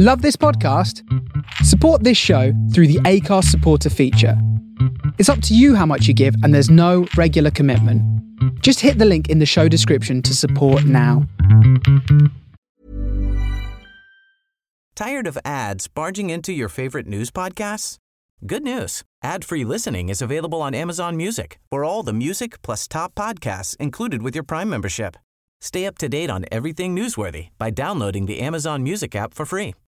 Love this podcast? Support this show through the Acast supporter feature. It's up to you how much you give, and there's no regular commitment. Just hit the link in the show description to support now. Tired of ads barging into your favorite news podcasts? Good news. Ad-free listening is available on Amazon Music for all the music plus top podcasts included with your Prime membership. Stay up to date on everything newsworthy by downloading the Amazon Music app for free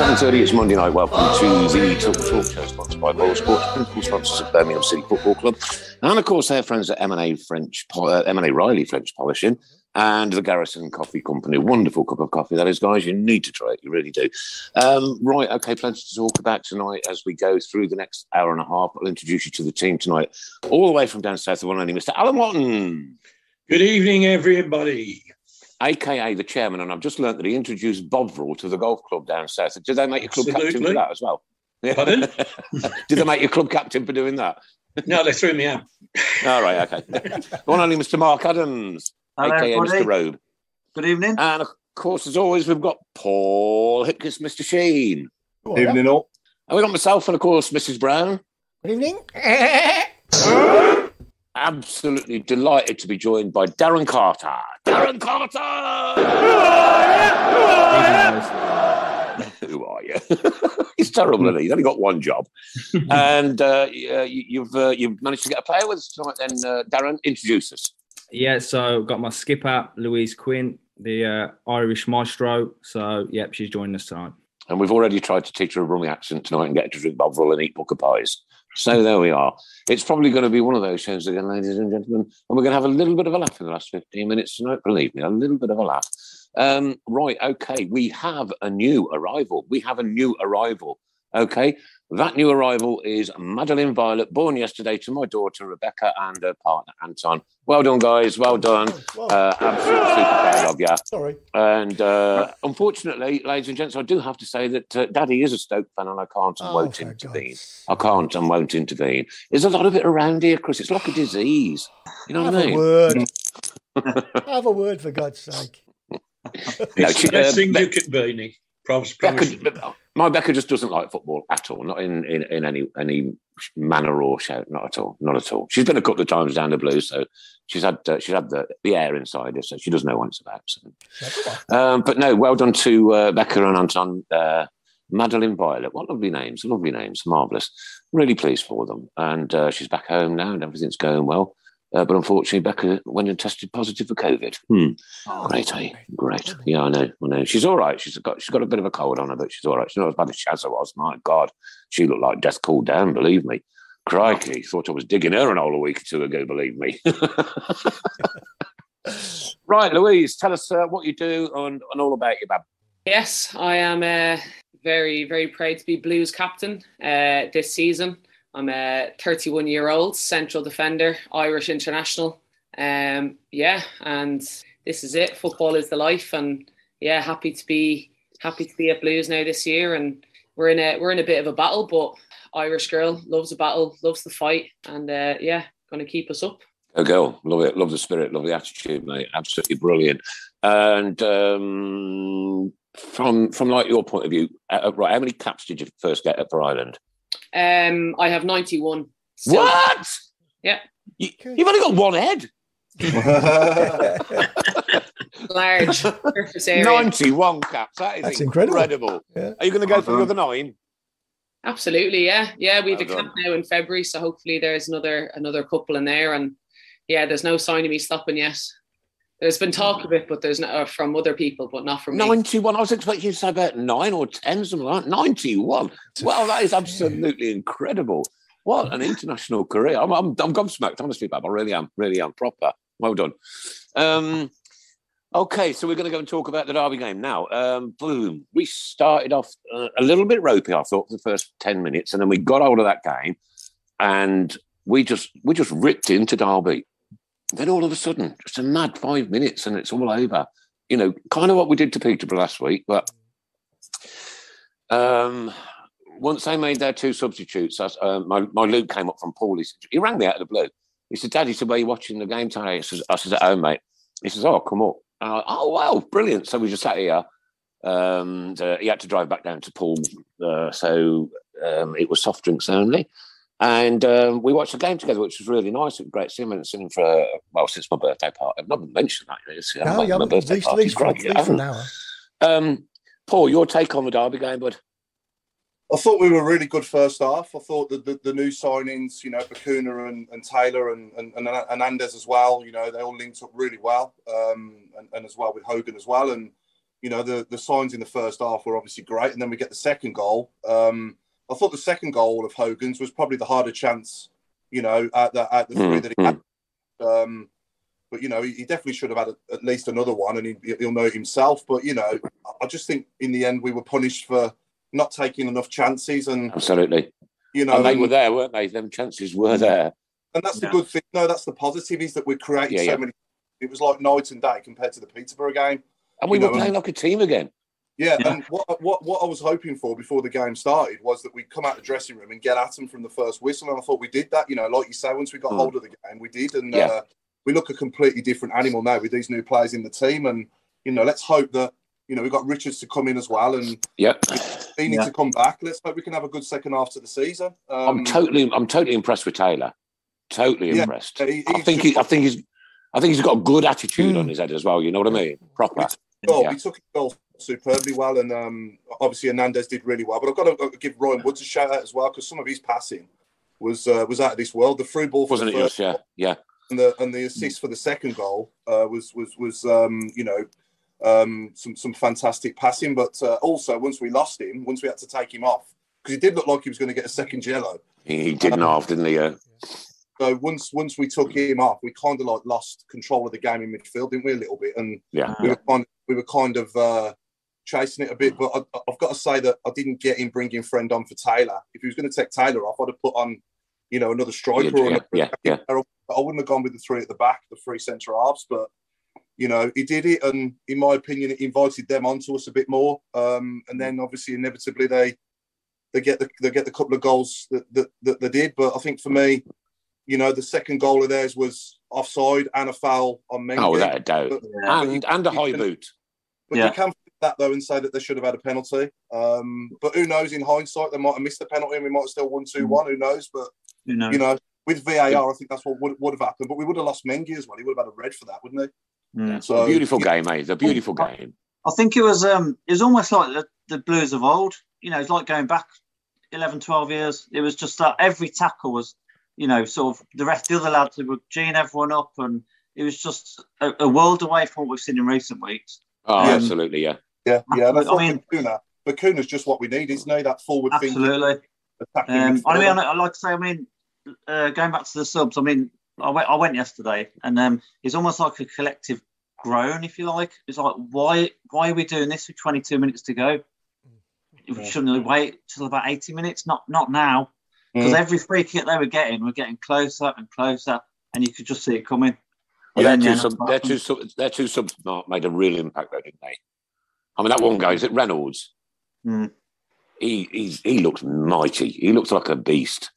7.30, it's Monday night. Welcome to the Tilton Talk Show, sponsored by Boylesports, principal sponsors of Birmingham City Football Club. And, of course, their friends at M&A French, uh, M&A Reilly French Polishing and the Garrison Coffee Company. Wonderful cup of coffee, that is, guys. You need to try it. You really do. Um, right, okay, plenty to talk about tonight as we go through the next hour and a half. I'll introduce you to the team tonight, all the way from down south, the one only Mr. Alan Watton. Good evening, everybody. Aka the chairman, and I've just learnt that he introduced Bovril to the golf club down south. Did they make you club captain for that as well? Yeah. Pardon? Did they make you club captain for doing that? No, they threw me out. All right, okay. the one only Mr. Mark Adams, Hello, aka everybody. Mr. Robe. Good evening. And of course, as always, we've got Paul Hipkiss, Mr. Sheen. Good Evening all. And we've got myself and, of course, Mrs. Brown. Good evening. Absolutely delighted to be joined by Darren Carter. Darren Carter! Who are you? He's terrible, isn't he? He's only got one job. and uh, you, you've uh, you've managed to get a player with us tonight. Then, uh, Darren, introduce us. Yeah, so got my skipper, Louise Quinn, the uh, Irish maestro. So, yep, she's joining us tonight. And we've already tried to teach her a Brummie accent tonight and get her to drink Bovril and eat Pukka Pies. So there we are. It's probably going to be one of those shows again, ladies and gentlemen. And we're going to have a little bit of a laugh in the last 15 minutes tonight. Believe me, a little bit of a laugh. Um, right, okay. We have a new arrival. We have a new arrival. Okay. That new arrival is Madeline Violet, born yesterday to my daughter Rebecca and her partner Anton. Well done, guys. Well done. Well, Uh, absolutely super proud of you. sorry. And uh, unfortunately, ladies and gents, I do have to say that uh, Daddy is a Stoke fan, and I can't and Oh, won't intervene. God's I can't and won't intervene. There's a lot of it around here, Chris. It's like a disease. You know Have what I mean? word. Have a word for God's sake. No, It's she- the best uh, thing Be- you could be, Nick. Promise, promise. Becca, my Becca just doesn't like football at all. Not in, in, in any any manner or shout. Not at all. Not at all. She's been a couple of times down the blue, so she's had uh, she's had the, the air inside her, so she doesn't know what it's about. So. Um, but no, well done to uh, Becca and Anton. Uh, Madeline Violet, what lovely names, lovely names, marvellous. Really pleased for them. And uh, she's back home now and everything's going well. Uh, but unfortunately, Becca went and tested positive for COVID. Hmm. Oh, Great, eh? Great. Yeah, I know. I know. She's all right. She's got she's got a bit of a cold on her, but she's all right. She's not as bad as Shazza was. My God, she looked like death cooled down. Believe me. Crikey, thought I was digging her an hole a week or two ago. Believe me. right, Louise, tell us uh, what you do and, and all about your bab. Yes, I am uh, very, very proud to be Blues captain uh, this season. I'm a 31 year old central defender, Irish international. Um, yeah, and this is it. Football is the life, and yeah, happy to be happy to be at Blues now this year. And we're in a we're in a bit of a battle, but Irish girl loves a battle, loves the fight, and uh, yeah, going to keep us up. A girl, love it, love the spirit, love the attitude, mate. Absolutely brilliant. And um, from from like your point of view, uh, right? How many caps did you first get for Ireland? Um, I have 91. still. What? Yeah. You, you've only got one head. Large surface area. Ninety-one caps. That is That's incredible. incredible. Yeah. Are you going to go for the other nine? Absolutely, yeah, yeah. We have Well a camp now in February, so hopefully there's another another couple in there, and yeah, there's no sign of me stopping yet. There's been talk of it, but there's no uh, from other people, but not from me. 91. I was expecting you to say about nine or 10, something like that. 91. Well, that is absolutely incredible. What an international career. I'm, I'm, I'm gobsmacked, honestly, Bab. I really am. Really am. Proper. Well done. Um, okay, so we're going to go and talk about the Derby game now. Um, boom. We started off uh, a little bit ropey, I thought, for the first 10 minutes, and then we got hold of that game. and we just we just ripped into Derby. Then all of a sudden, just a mad five minutes, and it's all over. You know, kind of what we did to Peterborough last week, but um, once they made their two substitutes, uh, my, my Luke came up from Paul. He, said, he rang me out of the blue. He said, Daddy, said, where you watching the game today? I said, I at home, mate. He says, oh, come up. I, oh, wow, brilliant. So we just sat here. Um, uh, he had to drive back down to Paul. Uh, so um, it was soft drinks only. And um, we watched the game together, which was really nice. It was great seeing him sitting for, uh, well, since my birthday party. I've never mentioned that. It's, no, yeah, my birthday least, party. Least, great, least for now. Um, Paul, your take on the Derby game, bud? I thought we were really good first half. I thought that the, the, new signings, you know, Bacuna and, and Taylor and, and, and Hernandez as well, you know, they all linked up really well. Um, and, and as well with Hogan as well. And, you know, the, the signs in the first half were obviously great. And then we get the second goal. Um, I thought the second goal of Hogan's was probably the harder chance, you know, at the, at the three mm, that he had. Um, but, you know, he, he, definitely should have had a, at least another one and he, he'll know it himself. But, you know, I just think in the end we were punished for not taking enough chances. And absolutely, you know, and they were there, weren't they? Them chances were there. And that's the good thing. No, that's the positive is that we're creating yeah, so yeah. many. It was like night and day compared to the Peterborough game. And we were know, playing and, like a team again. Yeah, yeah, and what, what what I was hoping for before the game started was that we'd come out of the dressing room and get at them from the first whistle, and I thought we did that. You know, like you say, once we got mm. hold of the game, we did, and yeah. uh, we look a completely different animal now with these new players in the team. And you know, let's hope that you know we've got Richards to come in as well, and yeah, he needs yeah. to come back. Let's hope we can have a good second half to the season. Um, I'm totally, I'm totally impressed with Taylor. Totally yeah, impressed. He, I think he, I think he's, I think he's got a good attitude mm. on his head as well. You know what I mean? Proper. Well, yeah. he took it all superbly well, and um, obviously Hernandez did really well. But I've got to give Ryan Woods a shout out as well because some of his passing was uh, was out of this world. The through ball wasn't it? First, yeah, yeah. And the and the assist for the second goal uh, was was was um, you know um, some some fantastic passing. But uh, also once we lost him, once we had to take him off because he did look like he was going to get a second yellow. He, did not, half, didn't he? Yeah. So once once we took him off, we kind of like lost control of the game in midfield, didn't we? A little bit, and yeah, we were kind of, we were kind of uh, chasing it a bit. But I, have got to say that I didn't get him bringing friend on for Taylor. If he was going to take Taylor off, I'd have put on, you know, another striker. Yeah, yeah, yeah, yeah. I wouldn't have gone with the three at the back, the three centre halves, but you know, he did it, and in my opinion, it invited them onto us a bit more. Um, and then obviously, inevitably, they they get the they get the couple of goals that, that, that they did. But I think for me, you know, the second goal of theirs was offside and a foul on Mengi. Oh, without a doubt, but, and but and a high can, boot. But yeah. you can that though and say that they should have had a penalty. Um, but who knows? In hindsight, they might have missed the penalty, and we might have still won two one. Who knows? But you know, you know, with VAR, I think that's what would, would have happened. But we would have lost Mengi as well. He would have had a red for that, wouldn't he? Mm. So, a beautiful game, mate. It's a beautiful game. I think it was um it was almost like the, the Blues of old. You know, it's like going back 11, 12 years. It was just that every tackle was, you know, sort of the rest, the other lads were geeing everyone up, and it was just a, a, world away from what we've seen in recent weeks. Oh, um, absolutely, yeah, yeah, yeah. I, I mean, Bacuna, Bacuna's just what we need, isn't he? That forward thing. absolutely. Um, I mean, I like to say, I mean, uh, going back to the subs, I mean, I went, I went yesterday, and um, it's almost like a collective groan, if you like. It's like, why, why are we doing this with 22 minutes to go? We shouldn't wait till about 80 minutes. Not, not now, because mm. every free kick they were getting, we're getting closer and closer, and you could just see it coming. Yeah, their, two sub, their, two sub, their two subs made a real impact, though, didn't they? I mean, that one guy is it Reynolds. Mm. He he's, he looks mighty. He looks like a beast.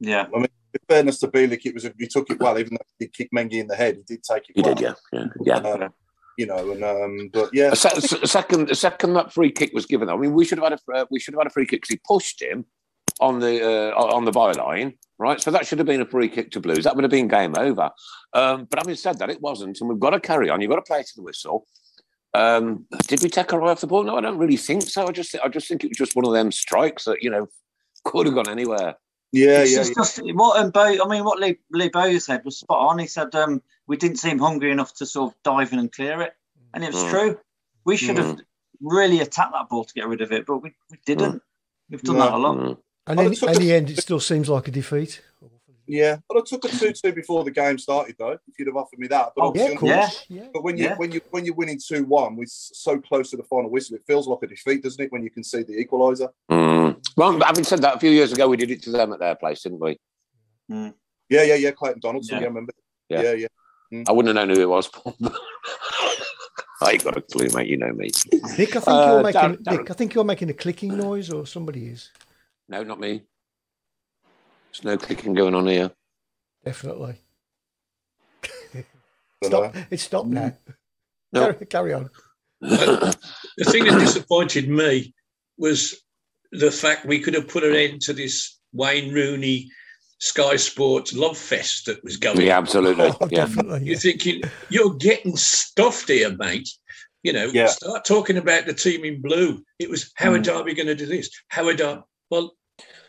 Yeah. I mean, in fairness to Bielik, it was he took it well, even though he did kick Mengi in the head. He did take it. He well. did, yeah, yeah, yeah. Uh, you know, and um, but yeah, a, se- a, second, a second that free kick was given. I mean, we should have had a uh, we should have had a free kick because he pushed him on the uh, on the byline, right? So that should have been a free kick to Blues. That would have been game over. Um, but having said that, it wasn't, and we've got to carry on. You've got to play to the whistle. Um, did we take our eye off the ball? No, I don't really think so. I just I just think it was just one of them strikes that you know could have gone anywhere. Yeah, it's yeah, yeah. Just, what um, Bo, I mean, what Lee, Lee Bowyer said was spot on. He said um, we didn't seem hungry enough to sort of dive in and clear it, and it was mm. true. We should mm. have really attacked that ball to get rid of it, but we, we didn't. Mm. We've done that a lot. Mm. And in, in the end, it still seems like a defeat. Yeah, but I took a two-two before the game started, though. If you'd have offered me that, but oh, yeah, yeah, yeah, But when you yeah. when you when you're winning two-one, we're so close to the final whistle, it feels like a defeat, doesn't it? When you can see the equaliser. Mm. Well, having said that, a few years ago we did it to them at their place, didn't we? Mm. Yeah, yeah, yeah. Clayton Donaldson. Yeah. Yeah, remember? Yeah. Yeah, yeah. Mm. I wouldn't have known who it was. I ain't got a clue, mate. You know me. Nick, I think Uh, you're making Darren- Darren- Nick, I think you're making a clicking noise, or somebody is No, not me. There's no clicking going on here. definitely. Stop! It's stopped now. No. Carry, carry on. The thing that disappointed me was the fact we could have put an end to this Wayne Rooney Sky Sports love fest that was going. Yeah, absolutely. Oh, Yeah. definitely. You're thinking you're getting stuffed here, mate. You know, Yeah. start talking about the team in blue. It was Howard Mm. Derby going to do this? How are Derby. Well,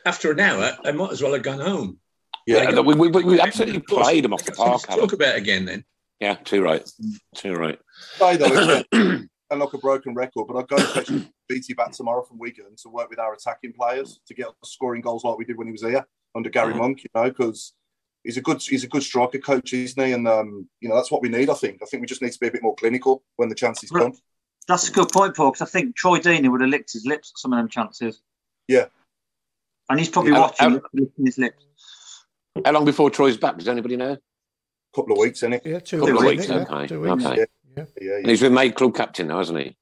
after an hour, I might as well have gone home. Yeah, They we, we, we, we absolutely played them off the park. to Alan. talk about again then. Yeah, too right. Too right. Say though, and like a broken record, but I'd go and fetch BT back tomorrow from Wigan to work with our attacking players to get scoring goals like we did when he was here under Gary Mhm. Monk. You know, because he's a good he's a good striker coach, isn't he? And um, you know that's what we need. I think. I think we just need to be a bit more clinical when the chances Right. come. That's a good point, Paul, because I think Troy Deeney would have licked his lips at some of them chances. Yeah. And he's probably Yeah, watching, um, licking his lips. How long before Troy's back? Does anybody know? A couple of weeks, innit? Yeah, two Couple of weeks. weeks, yeah, okay. two weeks. Okay. Yeah, yeah, And yeah. he's been made club captain now, hasn't he?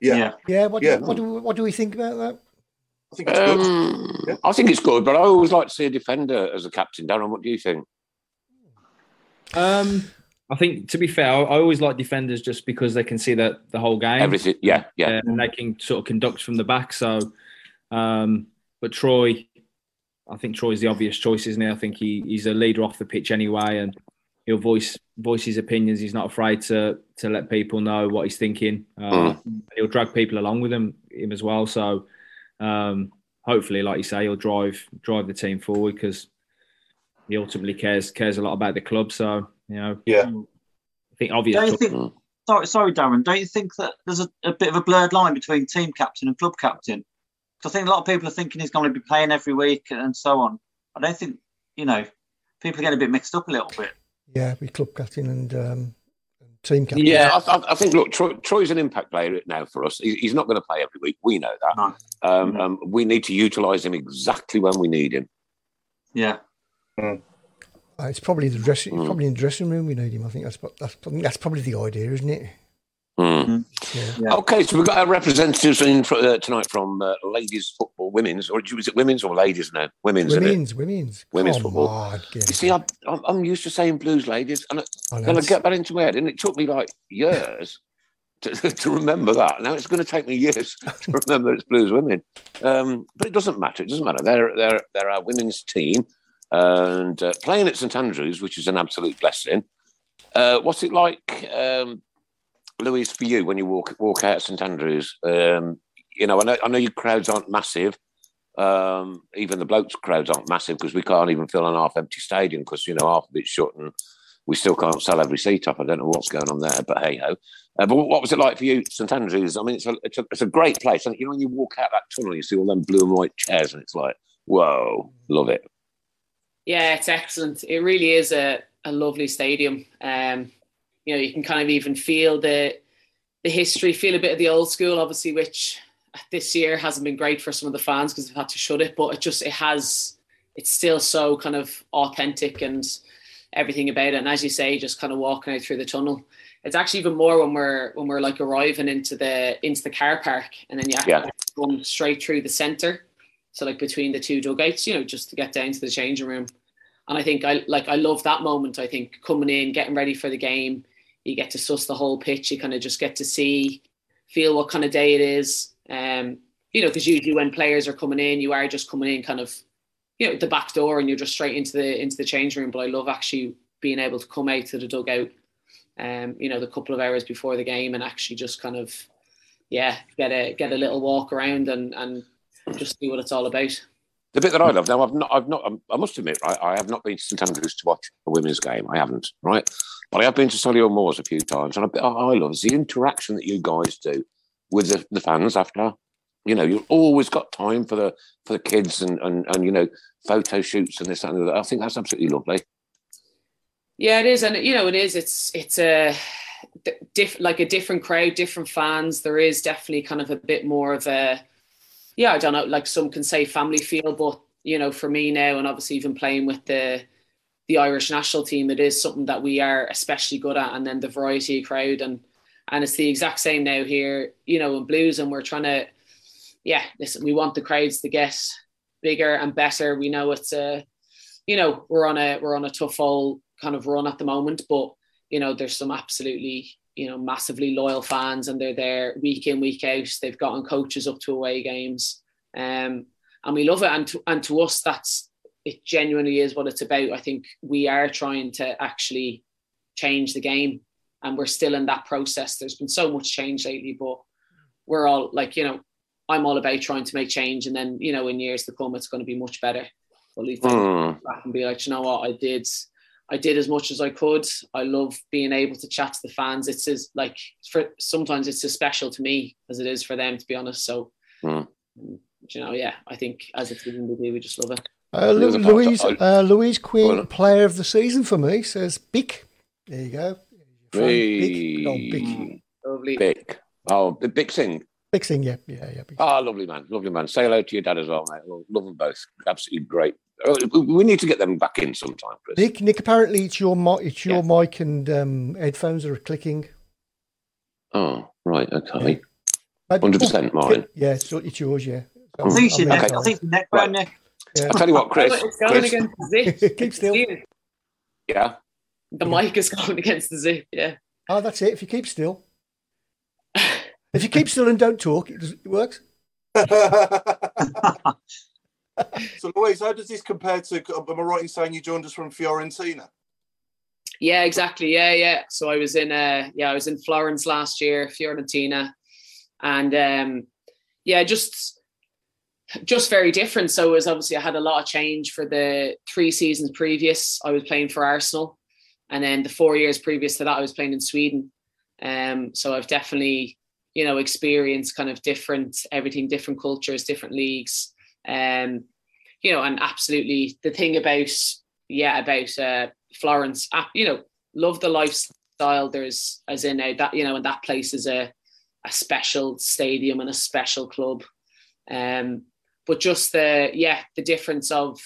yeah. Yeah. Yeah, what, Yeah. Do, what, do, what do we think about that? I think it's good. Um, Yeah. I think it's good, but I always like to see a defender as a captain. Darren, what do you think? Um, I think to be fair, I, I always like defenders just because they can see the the whole game. Everything, yeah, yeah. and they can sort of conduct from the back. So, um, but Troy, I think Troy's the obvious choice, isn't he? I think he, he's a leader off the pitch anyway, and he'll voice voice his opinions. He's not afraid to to let people know what he's thinking. Uh, He'll drag people along with him him as well. So, um, hopefully, like you say, he'll drive drive the team forward because he ultimately cares cares a lot about the club. So, you know, Yeah. I think obvious. Don't think, sorry, sorry, Darren, don't you think that there's a, a bit of a blurred line between team captain and club captain? 'Cause I think a lot of people are thinking he's going to be playing every week and so on. I don't think, you know, people get a bit mixed up a little bit. Yeah, with club captain and um, team captain. Yeah, I, I- I think. Look, Troy, Troy's an impact player now for us. He's not going to play every week. We know that. No. Um, No. um, we need to utilise him exactly when we need him. Yeah. Uh, it's probably the dressing, Mm. probably in the dressing room we need him. I think that's that's I think that's probably the idea, isn't it? Hmm. Yeah. Yeah. Okay, so we've got our representatives in for, uh, tonight from uh, ladies football, women's, or is it women's or ladies now? Women's, isn't it? Women's, women's, Women's Come football. on, You see, I'm, I'm I'm used to saying blues ladies, and I- I know then I get that into my head, and it took me like years to, to remember that. Now it's going to take me years to remember it's blues women, um, but it doesn't matter. It doesn't matter. They're they're they're our women's team, and uh, playing at St Andrews, which is an absolute blessing. Uh, what's it like, um, Louise, for you when you walk walk out St Andrews? Um, you know, I know I know your crowds aren't massive. Um, even the blokes' crowds aren't massive because we can't even fill an half empty stadium because you know half of it's shut and we still can't sell every seat up. I don't know what's going on there, but hey ho. Uh, but what was it like for you, St Andrews? I mean, it's a, it's a it's a great place, and you know when you walk out that tunnel, you see all them blue and white chairs, and it's like, whoa, love it. Yeah, it's excellent. It really is a, a lovely stadium. Um, you know, you can kind of even feel the the history, feel a bit of the old school, obviously, which this year hasn't been great for some of the fans because they've had to shut it. But it just it has, it's still so kind of authentic and everything about it. And as you say, just kind of walking out through the tunnel. It's actually even more when we're when we're like arriving into the into the car park, and then you actually Yeah. run straight through the centre. So like between the two dugouts, you know, just to get down to the changing room. And I think I like I love that moment. I think coming in, getting ready for the game, you get to suss the whole pitch. You kind of just get to see, feel what kind of day it is. Um, you know, because usually when players are coming in, you are just coming in kind of, you know, the back door, and you're just straight into the into the change room. But I love actually being able to come out to the dugout, um, you know, the couple of hours before the game, and actually just kind of, yeah, get a get a little walk around and and just see what it's all about. The bit that I hmm. love now, I've not, I've not, um, I must admit, right, I have not been to St Andrews to watch a women's game. I haven't, right, but I have been to Solihull Moors a few times, and a bit I love is the interaction that you guys do with the, the fans after. You know, you've always got time for the for the kids and and, and you know photo shoots and this and other. I think that's absolutely lovely. Yeah, it is, and you know, it is. It's it's a diff, like a different crowd, different fans. There is definitely kind of a bit more of a, yeah, I don't know. Like some can say family feel, but you know, for me now, and obviously even playing with the the Irish national team, it is something that we are especially good at. And then the variety of crowd, and and it's the exact same now here, you know, in blues, and we're trying to, yeah, listen, we want the crowds to get bigger and better. We know it's a, you know, we're on a we're on a tough old kind of run at the moment, but you know, there's some absolutely you know massively loyal fans, and they're there week in week out. They've gotten coaches up to away games, um, and we love it. And to, and to us, that's it genuinely is what it's about. I think we are trying to actually change the game and we're still in that process. There's been so much change lately, but we're all like, you know, I'm all about trying to make change and then, you know, in years to come it's going to be much better. But leave mm. back and be like, you know what, I did I did as much as I could. I love being able to chat to the fans. It's as like for sometimes it's as special to me as it is for them, to be honest. So mm. you know, yeah, I think as a team we do, we just love it. Uh, Louise, uh, Louise Quinn, player of the season for me, says Bick. There you go. Bick. No, Bick. Lovely. Bick. Oh, Bick Sing. Bick Sing, yeah. Yeah, yeah. Ah, oh, lovely man. Lovely man. Say hello to your dad as well, mate. Love them both. Absolutely great. Oh, we need to get them back in sometime, Chris. Nick, Nick apparently it's your, mic, it's your yeah. mic and um, headphones are clicking. Oh, right. Okay. Hundred percent, mine. Yeah, it's, it's yours. Yeah. So I think, okay. I think neck, right. Nick. Yeah. I'll tell you what, Chris. it's going Chris. against the zip. Keep still. Yeah. The mic is going against the zip. Yeah. Oh, that's it. If you keep still. If you keep still and don't talk, it, it works. so, Louise, how does this compare to? Am I right in saying you joined us from Fiorentina? Yeah, exactly. Yeah, yeah. So I was in, uh, yeah, I was in Florence last year, Fiorentina, and um, yeah, just just very different. So it was obviously I had a lot of change for the three seasons previous. I was playing for Arsenal, and then the four years previous to that, I was playing in Sweden. Um, so I've definitely, you know, experience kind of different everything, different cultures, different leagues. Um, you know, and absolutely the thing about yeah about uh, Florence, you know, love the lifestyle. There's as in a, that you know, and that place is a a special stadium and a special club. Um, but just the yeah the difference of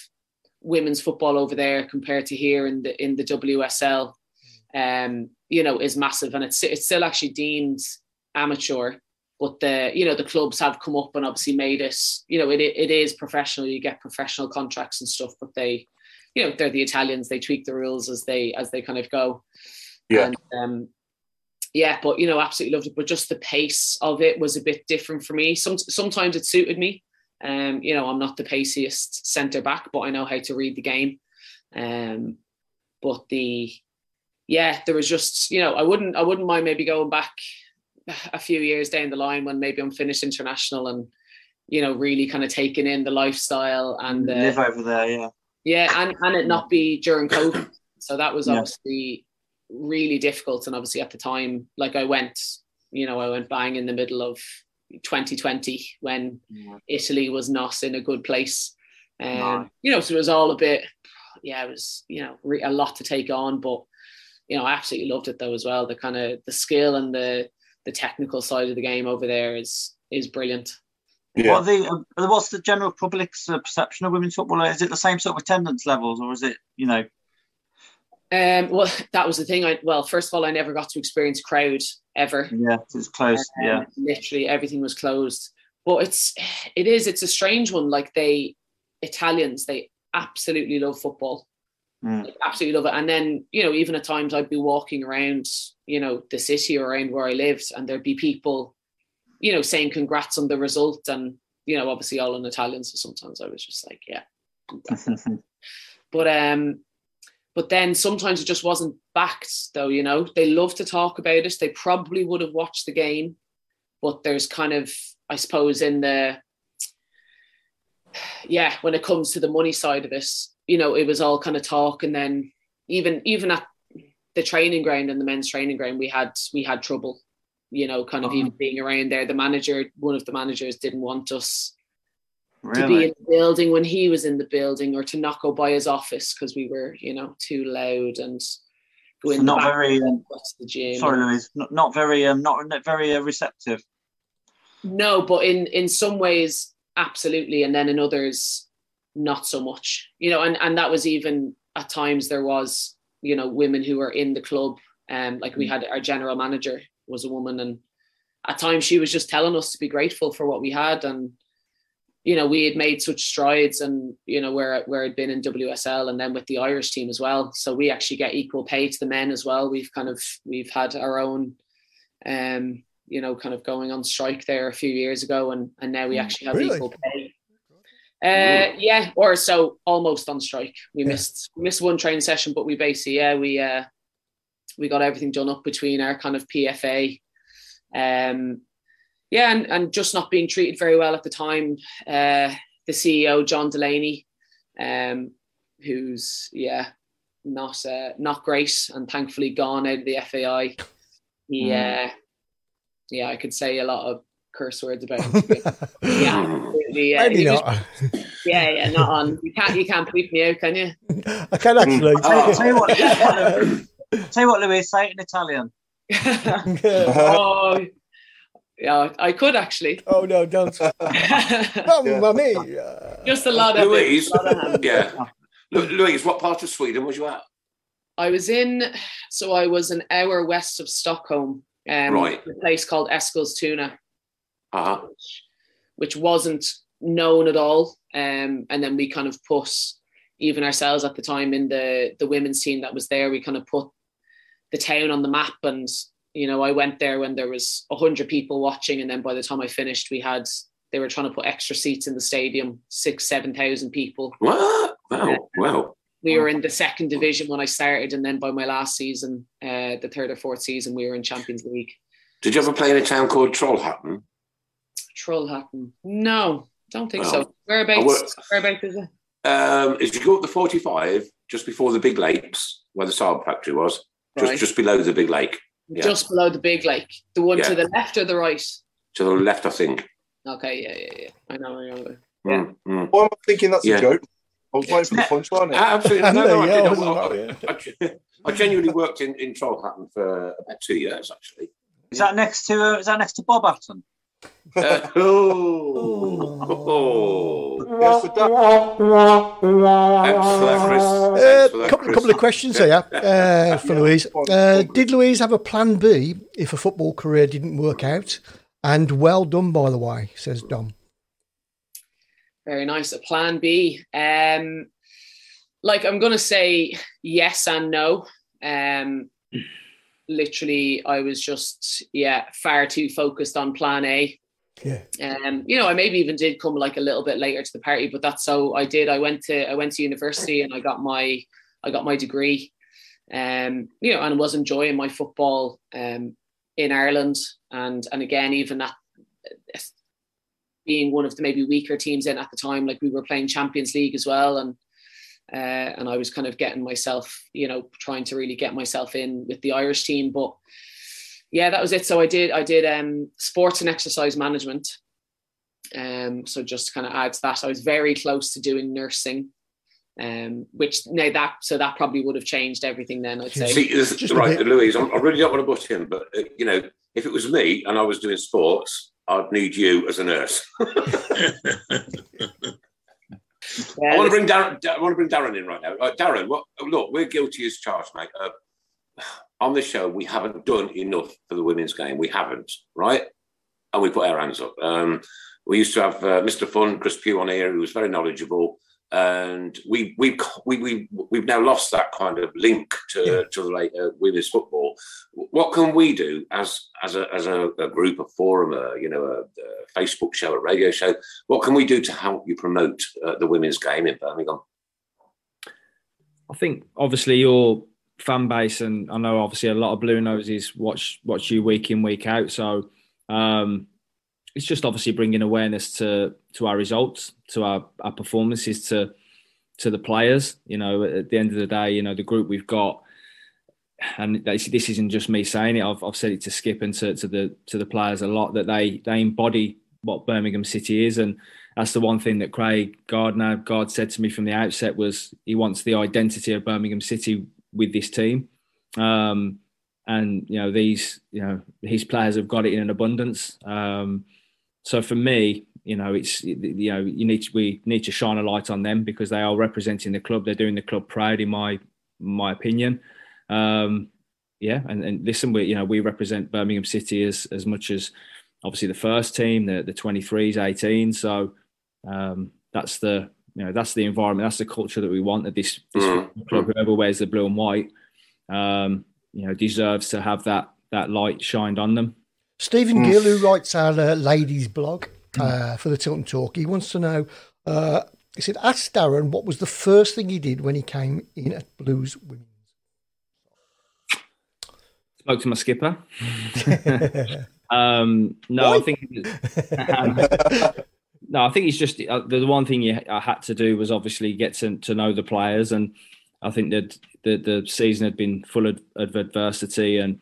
women's football over there compared to here in the in the WSL, um, you know, is massive, and it's it's still actually deemed amateur. But the you know the clubs have come up and obviously made it you know it it is professional. You get professional contracts and stuff, but they you know they're the Italians. They tweak the rules as they as they kind of go. Yeah. And, um, yeah, but you know, absolutely loved it. But just the pace of it was a bit different for me. Some sometimes it suited me, um, you know, I'm not the paciest centre back, but I know how to read the game. Um, but the yeah, there was just you know I wouldn't I wouldn't mind maybe going back a few years down the line when maybe I'm finished international and you know really kind of taking in the lifestyle and uh, live over there, yeah, yeah, and and it not be during COVID. So that was obviously yeah. really difficult, and obviously at the time, like I went, you know, I went bang in the middle of 2020 when yeah. Italy was not in a good place. Um, no. You know, so it was all a bit, yeah, it was, you know, re- a lot to take on. But, you know, I absolutely loved it though as well. The kind of the skill and the the technical side of the game over there is is brilliant. Yeah. What the, uh, what's the general public's uh, perception of women's football? Is it the same sort of attendance levels, or is it, you know? Um, well, that was the thing. I well, first of all, I never got to experience crowd ever. Yeah, it was closed. Um, yeah, literally everything was closed. But it's it is it's a strange one. Like they Italians, they absolutely love football. Mm. absolutely love it. And then you know, even at times I'd be walking around, you know, the city or around where I lived, and there'd be people, you know, saying congrats on the result, and you know, obviously all in Italian. So sometimes I was just like, yeah. but um but then sometimes it just wasn't backed, though, you know. They love to talk about it. They probably would have watched the game, but there's kind of, I suppose, in the, yeah, when it comes to the money side of it, you know, it was all kind of talk. And then even, even at the training ground and the men's training ground, we had, we had trouble, you know, kind of uh-huh. even being around there. The manager, one of the managers didn't want us really? to be in the building when he was in the building or to not go by his office because we were, you know, too loud and go in not very um, the gym. Sorry, Louise, not, not very um, not very uh, receptive. No, but in in some ways, absolutely, and then in others, not so much, you know, and, and that was even at times there was, you know, women who were in the club. Um, like we mm. had our general manager was a woman and at times she was just telling us to be grateful for what we had and you know we had made such strides and you know where where I'd been in WSL and then with the Irish team as well so we actually get equal pay to the men as well we've kind of we've had our own um you know kind of going on strike there a few years ago and and now we mm, actually have really? equal pay uh, yeah, or so almost on strike. We yeah. missed we missed one training session, but we basically yeah we uh, we got everything done up between our kind of PFA um, yeah, and, and just not being treated very well at the time. Uh, the CEO John Delaney, um, who's yeah, not uh, not great, and thankfully gone out of the FAI. Yeah, mm. uh, yeah, I could say a lot of curse words about him. yeah, absolutely. Uh, Maybe not. yeah, yeah, not on. You can't you can't bleep me out, can you? I can actually. tell, you, tell you what, tell you what, Louis, say it in Italian. oh, yeah, I could actually. Oh no, don't. Mamma mia. Just a lot of Louise. Of yeah. Louise, what part of Sweden was you at? I was in, so I was an hour west of Stockholm, um, right. a place called Eskilstuna, uh-huh. which, which wasn't known at all. Um, and then we kind of put, even ourselves at the time in the the women's team that was there, we kind of put the town on the map. And you know i went there when there was 100 people watching. And then by the time i finished we had they were trying to put extra seats in the stadium six seven thousand people. What? Wow wow. We were in the second division when i started. And then by my last season uh, the third or fourth season we were in champions league. Did you ever play in a town called trollhättan trollhättan no don't think so whereabouts whereabouts is it um, if you go up the 45 just before the big lakes where the Saab factory was just right. just below the big lake. Yeah. Just below the big lake. The one yeah. to the left or the right? To the left, I think. Okay, yeah, yeah, yeah. I know, I know. Yeah. Mm, mm. Why am I thinking that's yeah. a joke? I was waiting for the punchline. Absolutely. No, no, I, did. I, I, I, genuinely worked in, in Trollhättan for about two years, actually. Is that next to uh, is that next to Bob Hatton? Uh, oh. oh. Uh, couple, couple of questions here uh, for Louise. Uh, did Louise have a plan B if a football career didn't work out? And well done, by the way, says Dom. Very nice. A plan B. Um, like I'm going to say yes and no. Um, literally I was just yeah far too focused on plan A. Yeah. Um, you know, I maybe even did come like a little bit later to the party, but that's so I did. I went to I went to university and I got my I got my degree. Um, you know, and was enjoying my football um in Ireland and and again even that being one of the maybe weaker teams in at the time, like we were playing Champions League as well and uh, and I was kind of getting myself, you know, trying to really get myself in with the Irish team. But yeah, that was it. So I did I did um, sports and exercise management. Um, so just kind of adds that. I was very close to doing nursing. Um, which now that so that probably would have changed everything then. I'd say. See, this, right, Louise. I really don't want to butt in, but uh, you know, if it was me and I was doing sports, I'd need you as a nurse. I want to bring Darren. I want to bring Darren in right now. Uh, Darren, what, look, we're guilty as charged, mate. Uh, on the show, we haven't done enough for the women's game. We haven't, right? And we put our hands up. Um, we used to have uh, Mr. Fun, Chris Pugh on here, who was very knowledgeable and we we we we we've now lost that kind of link to yeah. to the uh, women's football. What can we do as as a as a, a group, a forum, a you know a, a, Facebook show, a radio show? What can we do to help you promote uh, the women's game in Birmingham? I think obviously your fan base, and I know obviously a lot of blue noses watch watch you week in week out. So um, it's just obviously bringing awareness to to our results, to our, our performances, to to the players. You know, at the end of the day, you know, the group we've got, and this, this isn't just me saying it. I've, I've said it to Skip and to, to the to the players a lot that they they embody what Birmingham City is, and that's the one thing that Craig Gardner God said to me from the outset was he wants the identity of Birmingham City with this team. Um, and you know these you know his players have got it in an abundance um, so for me, you know, it's you know, you need to, we need to shine a light on them because they are representing the club. They're doing the club proud, in my my opinion. Um, yeah, and, and listen, we you know we represent Birmingham City as as much as obviously the first team, the the 23s, 18. So um, that's the you know that's the environment, that's the culture that we want. That this, this mm. club, whoever wears the blue and white, um, you know, deserves to have that that light shined on them. Stephen mm. Gill, who writes our uh, ladies blog uh, for the Tilton Talk, he wants to know. Uh, he said, "Ask Darren what was the first thing he did when he came in at Blues Women." Spoke to my skipper. um, no, what? I think. Um, no, I think it's just uh, the one thing you, I had to do was obviously get to, to know the players, and I think that the the season had been full of, of adversity, and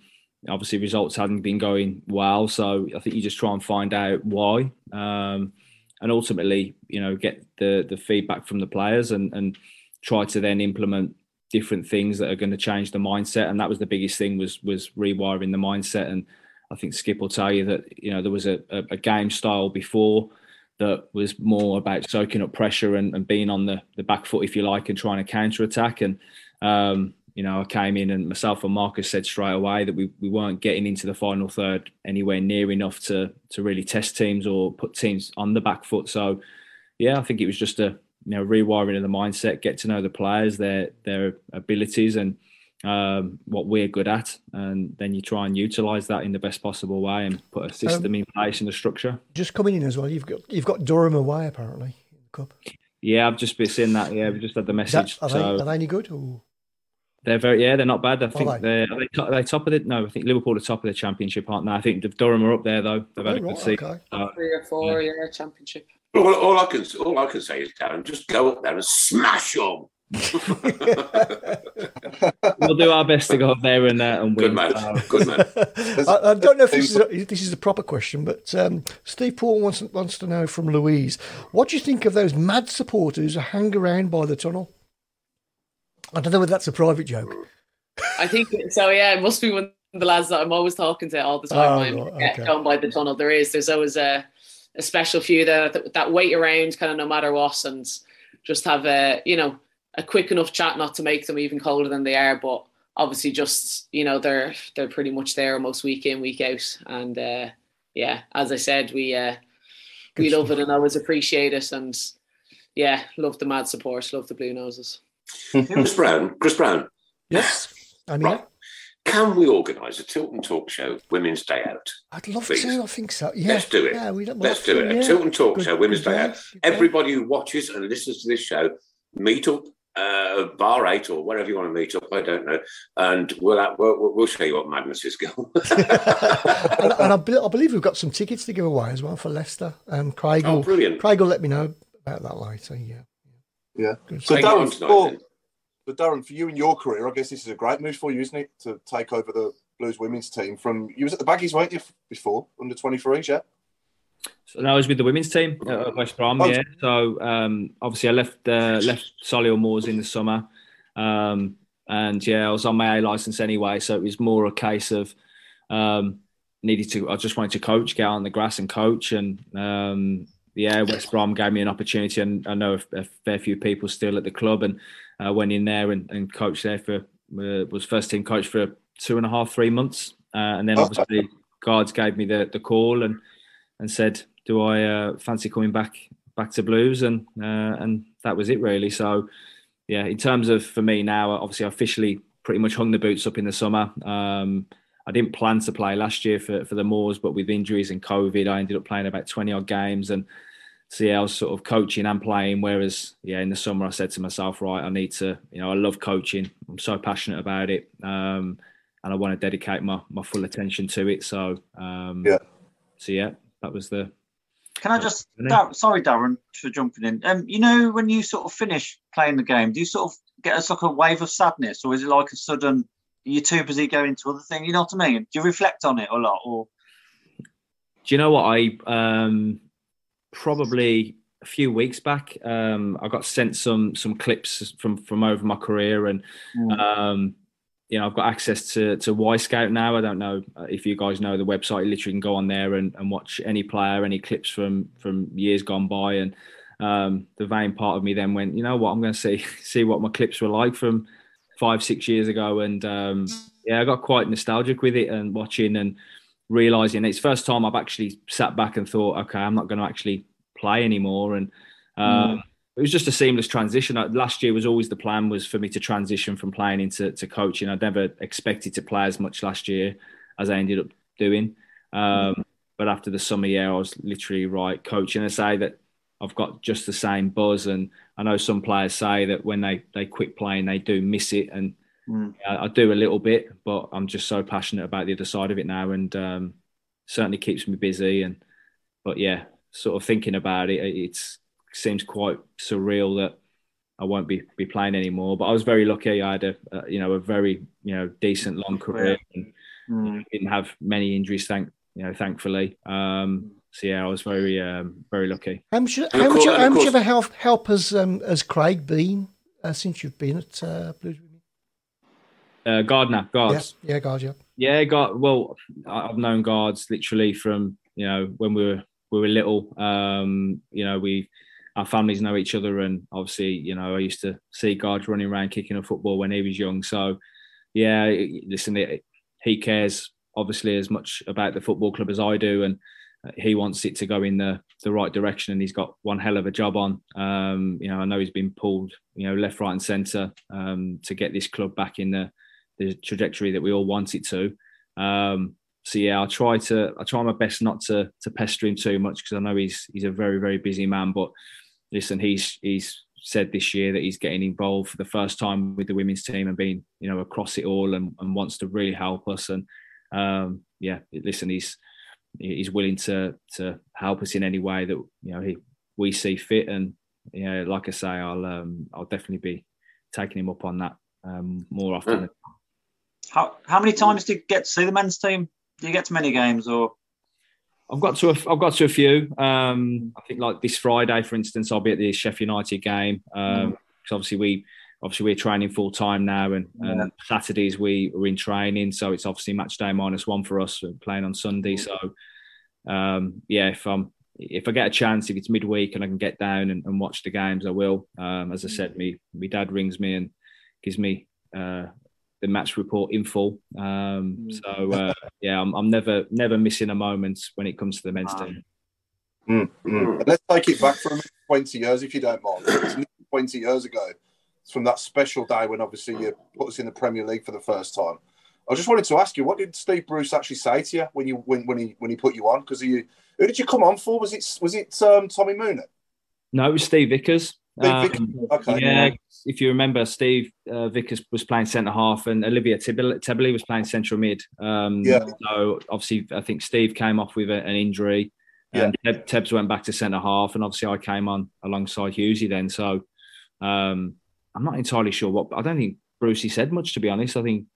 obviously results hadn't been going well. So I think you just try and find out why, um, and ultimately, you know, get the the feedback from the players, and and try to then implement different things that are going to change the mindset. And that was the biggest thing was was rewiring the mindset. And I think Skip will tell you that you know there was a, a, a game style before that was more about soaking up pressure and, and, being on the, the back foot, if you like, and trying to counter attack. And um, you know, I came in and myself and Marcus said straight away that we, we weren't getting into the final third anywhere near enough to to really test teams or put teams on the back foot. So yeah, I think it was just a you know rewiring of the mindset, get to know the players, their their abilities, and um, what we're good at, and then you try and utilize that in the best possible way and put a system um, in place and a structure. Just coming in as well, you've got you've got Durham away apparently. in the Cup. Yeah, I've just been seeing that. Yeah, we just had the message. That, are, so. they, are, they, any good? Or? They're very yeah, they're not bad. I think are they? they're are they, top, are they top of it. No, I think Liverpool are top of the championship, aren't they? I think Durham are up there though. They've had oh, a good right, season. Okay. So, Three or four, yeah, yeah championship. All, all, I can all I can say is, Darren, just go up there and smash them. we'll do our best to go up there and uh, and win. Good man. Uh, Good man. I, I, don't know if this is a, this is a proper question, but um, Steve Paul wants wants to know from Louise, what do you think of those mad supporters who hang around by the tunnel? I don't know whether that's a private joke. I think so. Yeah, it must be one of the lads that I'm always talking to all the time. Oh, right, okay. Down by the tunnel, there is. There's always a a special few that, that, that wait around kind of no matter what and just have a you know a quick enough chat not to make them even colder than they are but obviously just you know they're they're pretty much there almost week in week out and uh, yeah as i said we uh, we love it and always appreciate it and yeah love the mad support love the blue noses chris Browne chris Browne yes i mean right. Can we organise a Tilton Talk Show Women's Day Out? I'd love please? to. I think so. Yeah. Let's do it. Yeah, we Let's do it. Yeah. A Tilton Talk good, Show Women's Day Out. Everybody who watches and listens to this show, meet up uh, bar eight or wherever you want to meet up. I don't know, and we'll we'll, we'll show you what madness is going. and, and I, be, I, believe we've got some tickets to give away as well for Leicester. Um, Craig, oh, will, brilliant. Craig will let me know about that later. Yeah, yeah. So Darren, but Darren, for you and your career, I guess this is a great move for you, isn't it? To take over the Blues women's team from you was at the Baggies, weren't you, before under 23s, yeah? So I was with the women's team at West Brom, oh. yeah. So um, obviously I left uh, left Solihull Moors in the summer, um, and yeah, I was on my A license anyway. So it was more a case of um, needed to. I just wanted to coach, get on the grass and coach, and um, yeah, West Brom gave me an opportunity, and I know a, a fair few people still at the club, and uh, went in there and, and coached there for uh, was first team coach for two and a half, three months, uh, and then obviously guards gave me the the call and and said, "Do I uh, fancy coming back back to Blues?" and uh, and that was it really. So yeah, in terms of for me now, obviously I officially pretty much hung the boots up in the summer. Um, I didn't plan to play last year for, for the Moors, but with injuries and COVID, I ended up playing about 20 odd games. And so yeah, I was sort of coaching and playing. Whereas yeah, in the summer I said to myself, right, I need to, you know, I love coaching. I'm so passionate about it, um, and I want to dedicate my my full attention to it. So um, yeah, so yeah, that was the. Can I just Dar- sorry, Darren, for jumping in. Um, you know, when you sort of finish playing the game, do you sort of get a sort of wave of sadness, or is it like a sudden you're too busy going to other things? You know what I mean? Do you reflect on it a lot, or? Do you know what I um probably a few weeks back. Um, I got sent some some clips from from over my career, and mm. um, you know, I've got access to to Y Wyscout now. I don't know uh, if you guys know the website. You literally can go on there and, and watch any player, any clips from from years gone by. And um, the vain part of me then went, you know what, I'm going to see see what my clips were like from five six years ago. And um, yeah, I got quite nostalgic with it and watching and realizing it's first time I've actually sat back and thought, okay, I'm not going to actually play anymore. And um, mm. it was just a seamless transition. Last year was always the plan was for me to transition from playing into to coaching. I never expected to play as much last year as I ended up doing. Um, but after the summer year, I was literally right coaching. I say that I've got just the same buzz, and I know some players say that when they they quit playing, they do miss it, and mm. I, I, do a little bit. But I'm just so passionate about the other side of it now, and um, certainly keeps me busy. And but yeah, sort of thinking about it, it seems quite surreal that I won't be be playing anymore. But I was very lucky. I had a, a you know a very you know decent long career and mm. didn't have many injuries. Thank you know thankfully. Um, so yeah, I was very um, very lucky. How much how much, how much of a help help has um, has Craig been uh, since you've been at uh, Blues? Uh, Gardner, guards. Yeah, yeah, guards. Yeah. Yeah, guard. Well, I've known guards literally from you know when we were we were little. Um, you know, we our families know each other, and obviously, you know, I used to see guards running around kicking a football when he was young. So, yeah, listen, he cares obviously as much about the football club as I do, and he wants it to go in the the right direction, and he's got one hell of a job on. Um, you know, I know he's been pulled, you know, left, right, and centre um, to get this club back in the the trajectory that we all want it to. Um, so yeah, I try to I try my best not to to pester him too much because I know he's he's a very very busy man. But listen, he's he's said this year that he's getting involved for the first time with the women's team and being you know across it all and, and wants to really help us. And um, yeah, listen, he's he's willing to to help us in any way that you know he we see fit. And you know, like I say, I'll um, I'll definitely be taking him up on that um, more often. How how many times do you get to see the men's team? Do you get to many games or? I've got to a, I've got to a few. Um, I think like this Friday, for instance, I'll be at the Sheffield United game. Um, mm. obviously we obviously we're training full time now, and, yeah. and, Saturdays we are in training, so it's obviously match day minus one for us playing on Sunday. So um, yeah, if I'm if I get a chance, if it's midweek and I can get down and, and watch the games, I will. Um, as I said, me my dad rings me and gives me uh, the match report in full. Um, mm. So uh, yeah, I'm, I'm, never never missing a moment when it comes to the men's team. Mm, mm. Let's take it back from 20 years, if you don't mind. 20 years ago. It's from that special day when obviously you put us in the Premier League for the first time. I just wanted to ask you, what did Steve Bruce actually say to you when you when, when he when he put you on? Because you who did you come on for? Was it was it um, Tommy Mooney? No, it was Steve Vickers. Um, okay. Yeah, if you remember, Steve uh, Vickers was playing centre half, and Olivier Tebily was playing central mid. Um, yeah. So obviously, I think Steve came off with a, an injury, and yeah. Tebs went back to centre half, and obviously I came on alongside Hughesy then. So um, I'm not entirely sure what. I don't think Brucey said much to be honest. I think.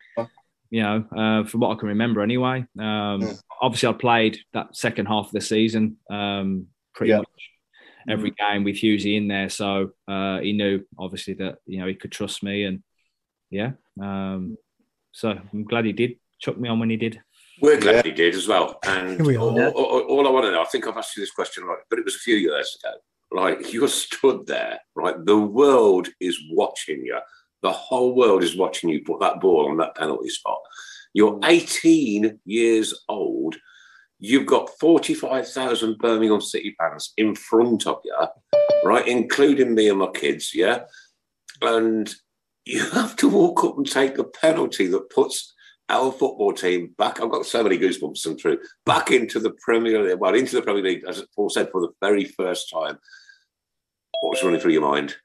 You know, uh, from what I can remember, anyway. Um, yeah. Obviously, I played that second half of the season um, pretty much every game with Hughesy in there. So uh, he knew obviously that you know he could trust me, and yeah. Um, so I'm glad he did chuck me on when he did. We're glad he did as well. And we all, all, all, I want to know, I think I've asked you this question, right, but it was a few years ago. Like you're stood there, right? The world is watching you. The whole world is watching you put that ball on that penalty spot. You're hmm. 18 years old you've got 45,000 Birmingham City fans in front of you, right, including me and my kids, yeah? And you have to walk up and take the penalty that puts our football team back. I've got so many goosebumps come through. Back into the Premier League, well, into the Premier League, as Paul said, for the very first time. What was running through your mind?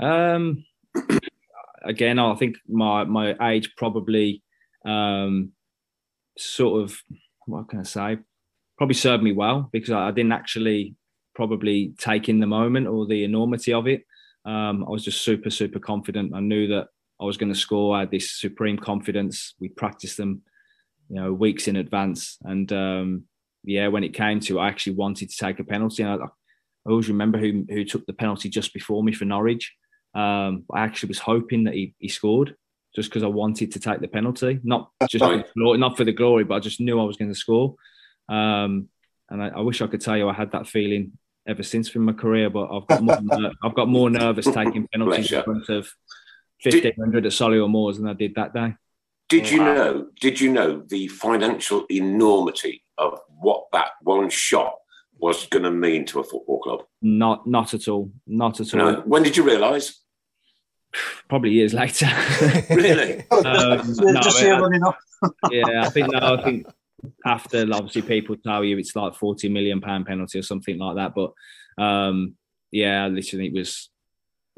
Um, again, I think my my age probably um, sort of what can I say? Probably served me well because I, didn't actually probably take in the moment or the enormity of it. Um, I was just super, super confident. I knew that I was going to score. I had this supreme confidence. We practiced them, you know, weeks in advance. And um, yeah, when it came to, it, I actually wanted to take a penalty. And I, I, always remember who who took the penalty just before me for Norwich. Um, I actually was hoping that he, he scored just because I wanted to take the penalty, not just for the glory, not for the glory, but I just knew I was going to score. Um, and I, I, wish I could tell you I had that feeling ever since from my career, but I've got more, I've got more nervous taking penalties in front of fifteen hundred at Solihull Moors than I did that day. Did you know? Did you know the financial enormity of what that one shot was going to mean to a football club? Not, not at all. Not at all. No. When did you realise? Probably years later. really? um, no, I, yeah, I think no, I think after obviously people tell you it's like forty million pound penalty or something like that. But um, yeah, literally it was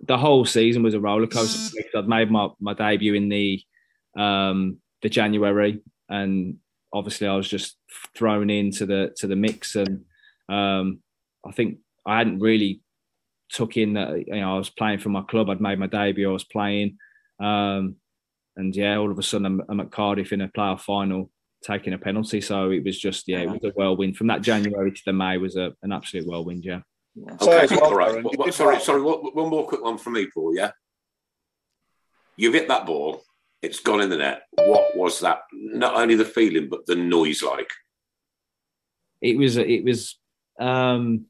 the whole season was a roller coaster. I'd made my, my debut in the um, the January, and obviously I was just thrown into the to the mix, and um, I think I hadn't really took in that you know I was playing for my club. I'd made my debut. I was playing, um, and yeah, all of a sudden I'm, I'm, at Cardiff in a playoff final, taking a penalty. So it was just yeah, it was a whirlwind from that January to the May was a, an absolute whirlwind. Yeah. Okay, all right. What, what, sorry, sorry. What, one more quick one from me, Paul. Yeah, you've hit that ball it's gone in the net. What was that? Not only the feeling, but the noise like. It was. It was. Um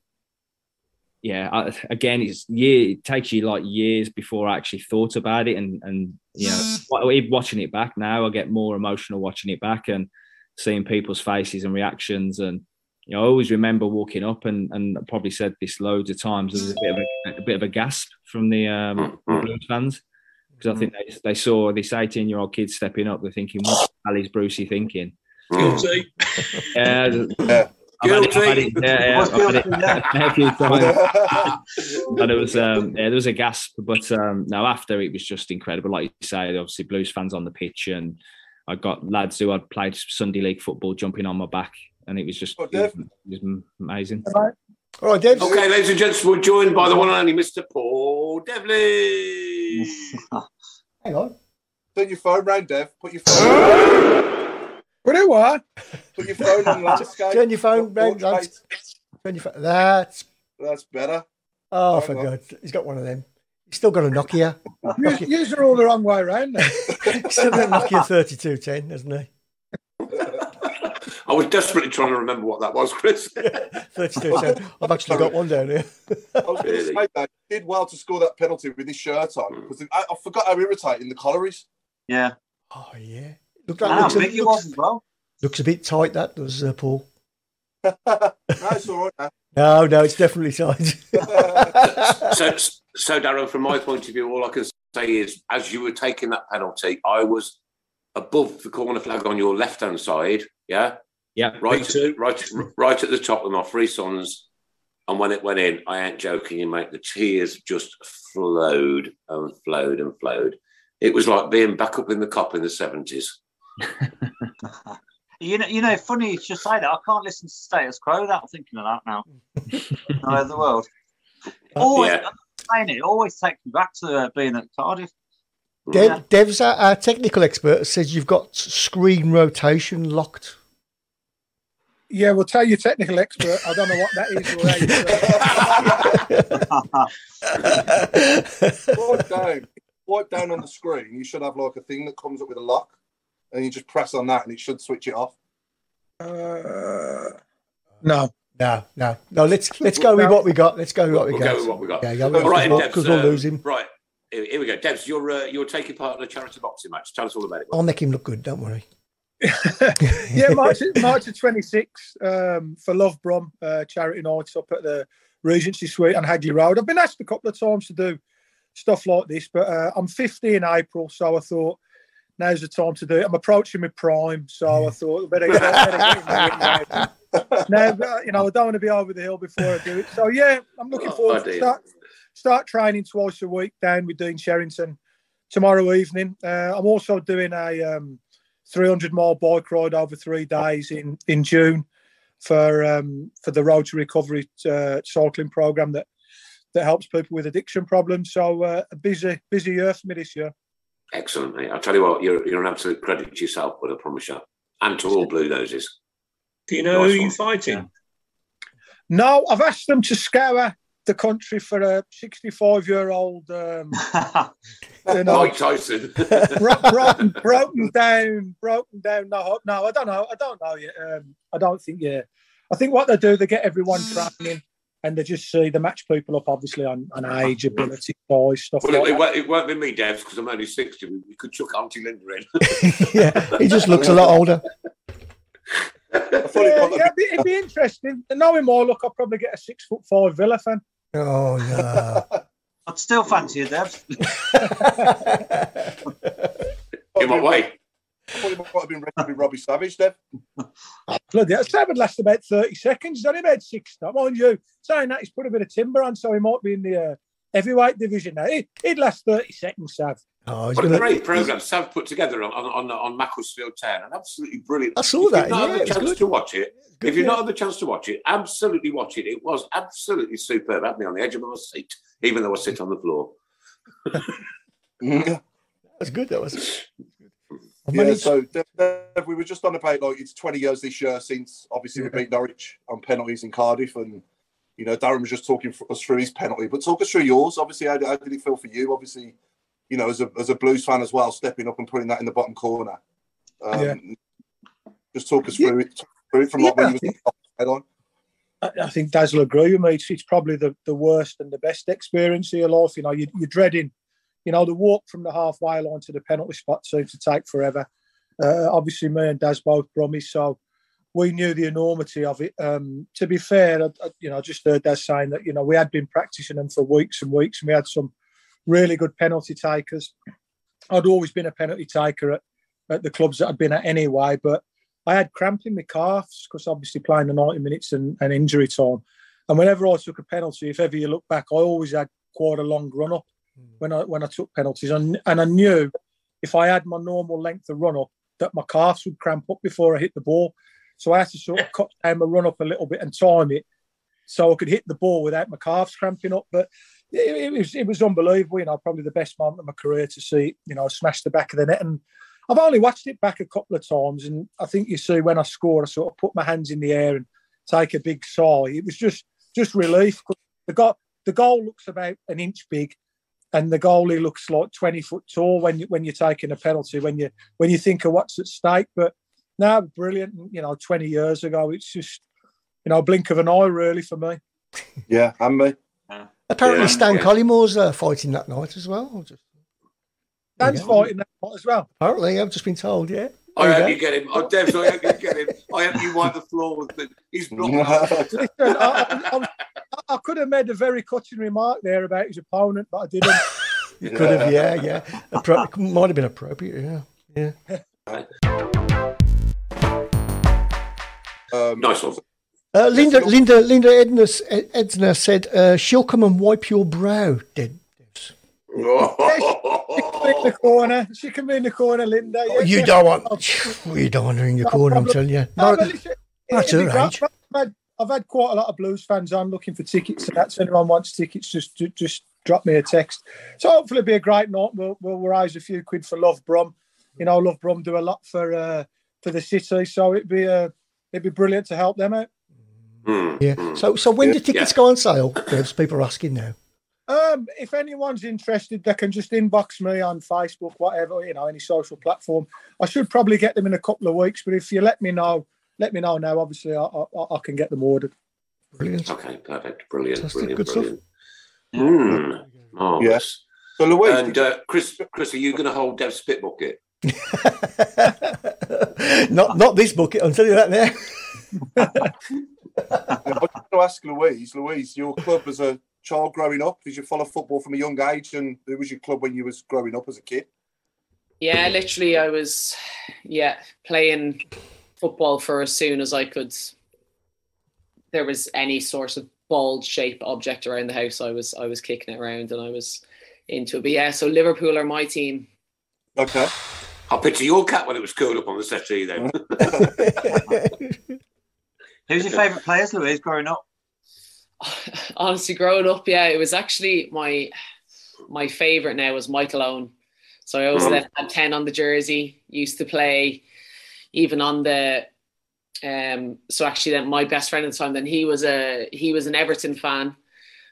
yeah, I, again, it's year. It takes you like years before I actually thought about it, and and you know, watching it back now, I get more emotional watching it back and seeing people's faces and reactions. And you know, I always remember walking up and and I probably said this loads of times. There was a bit of a, a bit of a gasp from the um, mm-hmm. Blues fans because I mm. think they, they saw this 18 year old kid stepping up. They're thinking, what the hell is Brucey thinking? Guilty. yeah. yeah. Guilty. yeah, yeah, a few times. and it was, um, yeah, there was a gasp, but um, now after it was just incredible. Like you say, obviously Blues fans on the pitch, and I got lads who had played Sunday League football jumping on my back, and it was just oh, it was, it was amazing. All right, Dave. Okay, ladies and gents, we're joined by the one and only Mr. Paul Devlin. Hang on. Put your phone round, Dev. Put your phone. what do what? Put your phone on landscape. Turn your phone round. Turn your phone. That's that's better. Oh, for God, he's got one of them. He's still got a Nokia. Yours are all the wrong way around now. still got a Nokia 3210, hasn't he? I was desperately trying to remember what that was, Chris. 32 I've actually got one down here. I was going to say that did well to score that penalty with his shirt on hmm. because I, I forgot how irritating the collar is. Yeah. Oh yeah. Look, that looks, big a, looks, well. looks a bit tight. That does, uh, Paul. no, it's all right. Now. No, no, it's definitely tight. so, so Darren, from my point of view, all I can say is, as you were taking that penalty, I was above the corner flag on your left hand side. Yeah. Yeah, right, at, right, right at the top with my three sons. And when it went in, I ain't joking you, mate. The tears just flowed and flowed and flowed. It was like being back up in the cop in the seventies. You know, you know, funny you should say that. I can't listen to Status Quo without thinking of that now. no, the world. Always yeah. saying it. Always takes me back to uh, being at Cardiff. Dev, yeah. Dev's our, our technical expert says you've got screen rotation locked. Yeah, we'll tell you, technical expert. I don't know what that is. Wipe down, wipe down on the screen. You should have like a thing that comes up with a lock, and you just press on that, and it should switch it off. Uh, no. No, no, no. Let's let's go with what we got. Let's go with what we we'll got. Go with what we got. Yeah, go with All right, because we'll lose him. Right. Here we go, Debs. You're uh, you're taking part in a charity boxing match. Tell us all about it. I'll make him look good. Don't worry. yeah, March, March the 26th um, for Love Brum uh, charity nights up at the Regency Suite on Hagley Road. I've been asked a couple of times to do stuff like this, but uh, I'm 50 in April, so I thought now's the time to do it. I'm approaching my prime, so I thought better, get, better get now. now, uh, you know, I don't want to be over the hill before I do it. So yeah, I'm looking oh, forward to start, start training twice a week down with Dean Sherrington tomorrow evening. Uh, I'm also doing a um, 300 mile bike ride over three days in in June for um, for the Road to Recovery uh, cycling program that that helps people with addiction problems. So uh, a busy busy year for me this year. Excellent, mate. I'll tell you what, you're you're an absolute credit to yourself, but I promise you, and to all Blue Noses. Do you know nice who you're fighting? No, I've asked them to scour the country for a 65 year old, um, you know, Mike Tyson. bro- broken, broken down, broken down. No, no, I don't know. I don't know yet. Um, I don't think. Yeah, I think what they do, they get everyone training, and they just see the match people up, obviously on, on age, ability, size, stuff Well, like it, it, that. won't, it won't be me, Devs, because I'm only 60. We, we could chuck Auntie Linda in. yeah, he just looks a lot older. Yeah, yeah, it'd, be, it'd be interesting. Knowing more, look, I'll probably get a six foot five Villa fan. Oh yeah. I'd still fancy you, Dev. In what way? I thought he might have been ready to be Robbie Savage, Dev. Bloody hell, Sav would last about 30 seconds. He's only made six now. Mind you, saying that, he's put a bit of timber on, so he might be in the uh, heavyweight division now. He, would last 30 seconds, Sav. Oh, What a gonna. great programme Sav put together on, on, on, on Macclesfield Town. And absolutely brilliant. I saw If that, you've not yeah, had the chance good. to watch it, Good, if you've yeah. not had the chance to watch it, absolutely watch it. It was absolutely superb. I had me on the edge of my seat, even though I sit on the floor. Yeah, That's good. That was. Yeah so Dev, Dev, we were just on about like it's 20 years this year since obviously we beat Norwich on penalties in Cardiff, and you know Darren was just talking for us through his penalty, but talk us through yours. Obviously, how, how did it feel for you? Obviously, you know as a as a Blues fan as well, stepping up and putting that in the bottom corner. Um, Yeah. Just talk us through it, through it from like when Yeah, you I was head on. I, I think Daz will agree with me. It's, it's probably the, the worst and the best experience of your life. You know, you, you're dreading, you know, the walk from the halfway line to the penalty spot seems to take forever. Uh, obviously, me and Daz both Brummies, so we knew the enormity of it. Um, to be fair, I, I- you know, I just heard Daz saying that, you know, we had been practicing them for weeks and weeks, and we had some really good penalty takers. I'd always been a penalty taker at, at the clubs that I'd been at anyway, but I had cramp in my calves because obviously playing the 90 minutes and, and injury time. And whenever I took a penalty, if ever you look back, I always had quite a long run up Hmm. when I when I took penalties. And, and I knew if I had my normal length of run up, that my calves would cramp up before I hit the ball. So I had to sort of cut down my run up a little bit and time it so I could hit the ball without my calves cramping up. But it, it was it was unbelievable. You know, probably the best moment of my career to see you know smash the back of the net. And I've only watched it back a couple of times, and I think you see when I score, I sort of put my hands in the air and take a big sigh. It was just just relief. The goal the goal looks about an inch big, and the goalie looks like twenty foot tall when you when you're taking a penalty. When you when you think of what's at stake, but now brilliant. You know, twenty years ago, it's just you know a blink of an eye really for me. Yeah, and me. Apparently, Yeah, Stan yeah. Collymore's uh, fighting that night as well. Just, Dan's Yeah. fighting that part as well. apparently, I've just been told. Yeah. I There hope you you get him. Oh, Devs, I hope you get him. I hope you wipe the floor with him. He's blocked. Listen, I, I, I, was- I could have made a very cutting remark there about his opponent, but I didn't. You could have, yeah, yeah. Appro- it might have been appropriate, yeah. Yeah. Um, Nice one. Uh, Linda, Linda, Linda Edna, Edna said uh, she'll come and wipe your brow. Dead. in the corner. She can be in the corner, Linda. Oh, you don't want. You don't want her in your corner. I'm telling you. No, No, but listen, that's it'd her age. I've had, I've had quite a lot of Blues fans I'm looking for tickets, So that's anyone wants tickets, just just drop me a text. So hopefully, it'll be a great night. We'll, we'll raise a few quid for Love Brum. You know, Love Brum do a lot for uh, for the city, so it'd be uh, it'd be brilliant to help them out. Hmm. Yeah. So, so when do tickets go on sale? Devs, people are asking now. Um, if anyone's interested, they can just inbox me on Facebook, whatever, you know, any social platform. I should probably get them in a couple of weeks, but if you let me know, let me know now. Obviously, I, I, I can get them ordered. Brilliant. Okay, perfect. Brilliant. Fantastic. Brilliant. Good stuff. brilliant. Hmm. Marvellous. Yes. So Louise, And uh, Chris, Chris, are you going to hold Dev's spit bucket? not not this bucket. I'll tell you that now. I was going to ask Louise. Louise, your club as a child growing up, did you follow football from a young age? And who was your club when you was growing up as a kid? Yeah, literally, I was, yeah, playing football for as soon as I could. There was any sort of ball shaped object around the house. I was, I was kicking it around, and I was into it. But yeah, so Liverpool are my team. Okay. I'll picture your cat when it was curled up on the settee then. Who's your favourite players, Louise, growing up? Honestly, growing up, yeah, it was actually my my favorite. Now was Michael Owen. So I always Mhm. let- had ten on the jersey. Used to play even on the. Um, so actually, then my best friend at the time, then he was a he was an Everton fan,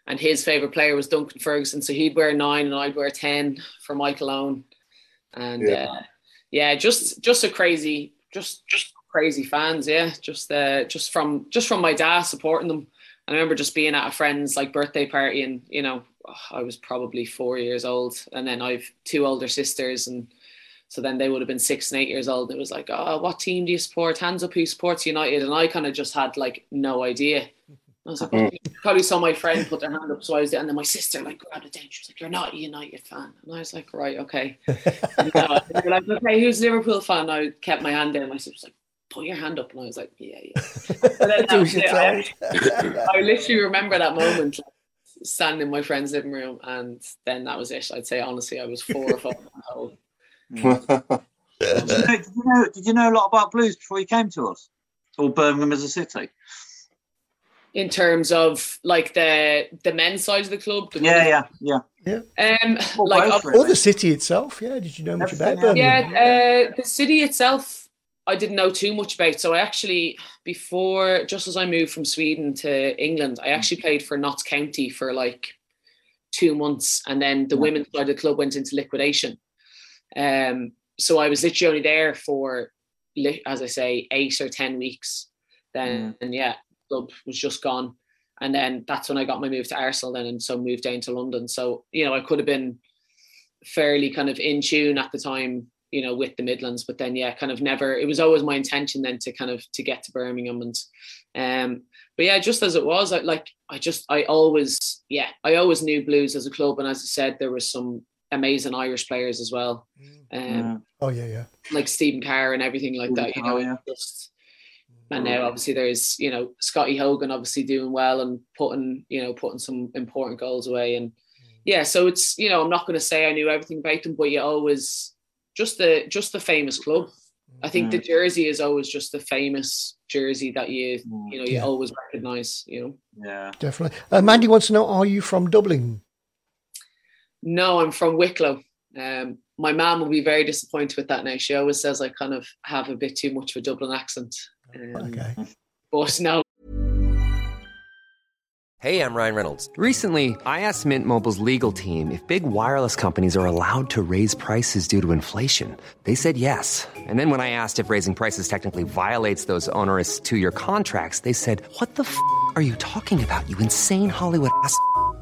and his favorite player was Duncan Ferguson. So he'd wear nine and I'd wear 10 for Michael Owen. And yeah, uh, yeah just, just a crazy, just, just crazy fans. Yeah. Just, uh, just from, just from my dad supporting them. I remember just being at a friend's like birthday party and, you know, I was probably four years old and then I've two older sisters and so then they would have been six and eight years old. It was like, oh, what team do you support? Hands up, who supports United? And I kind of just had like no idea. I was like, well, probably saw my friend put their hand up, so I was there. And then my sister like grabbed it down. She was like, "You're not a United fan," and I was like, "Right, okay." and, uh, they were like, "Okay, who's Liverpool fan?" I kept my hand down. My sister was like, "Put your hand up," and I was like, "Yeah, yeah." Then, I, I, I, literally remember that moment, like, standing in my friend's living room, and then that was it. I'd say honestly, I was four or five. Did, you know, did, you know, did you know a lot about blues before you came to us, or Birmingham as a city? in terms of like the the men's side of the club. The yeah, yeah, yeah, yeah. Um, like or the city itself. Yeah, did you know much about that? Yeah, uh, the city itself, I didn't know too much about. So I actually, before just as I moved from Sweden to England, I actually played for Notts County for like two months, and then the yeah. women's side of the club went into liquidation. Um, so I was literally only there for, as I say, eight or ten weeks. Then, mm. and yeah, club was just gone. And then that's when I got my move to Arsenal then and so moved down to London. So, you know, I could have been fairly kind of in tune at the time, you know, with the Midlands, but then yeah, kind of never it was always my intention then to kind of to get to Birmingham and um but yeah, just as it was, I like I just I always yeah, I always knew Blues as a club and as I said, there was some amazing Irish players as well. Um yeah. oh yeah, yeah. Like Stephen Carr and everything like that, you know, yeah. just and now obviously there's you know Scotty Hogan obviously doing well and putting you know putting some important goals away and yeah so it's you know I'm not going to say I knew everything about them but you always just the just the famous club I think the jersey is always just the famous jersey that you you know you yeah. always recognize you know yeah definitely uh, Mandy wants to know are you from Dublin no I'm from Wicklow um, my mom will be very disappointed with that now. She always says I kind of have a bit too much of a Dublin accent. Um, okay. But no. Hey, I'm Ryan Reynolds. Recently, I asked Mint Mobile's legal team if big wireless companies are allowed to raise prices due to inflation. They said yes. And then when I asked if raising prices technically violates those onerous two year contracts, they said, What the f are you talking about, you insane Hollywood ass?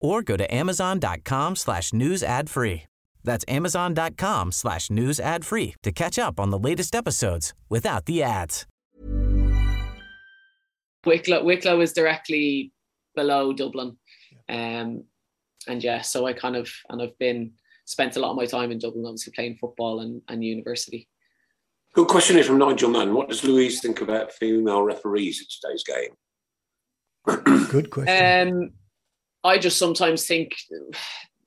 or go to amazon.com slash news ad free. That's amazon.com slash news ad free to catch up on the latest episodes without the ads. Wicklow, Wicklow is directly below Dublin. Um, and yeah, so I kind of, and I've been, spent a lot of my time in Dublin, obviously playing football and, and university. Good question is from Nigel Mann. What does Louise think about female referees in today's game? Good question. Um, I just sometimes think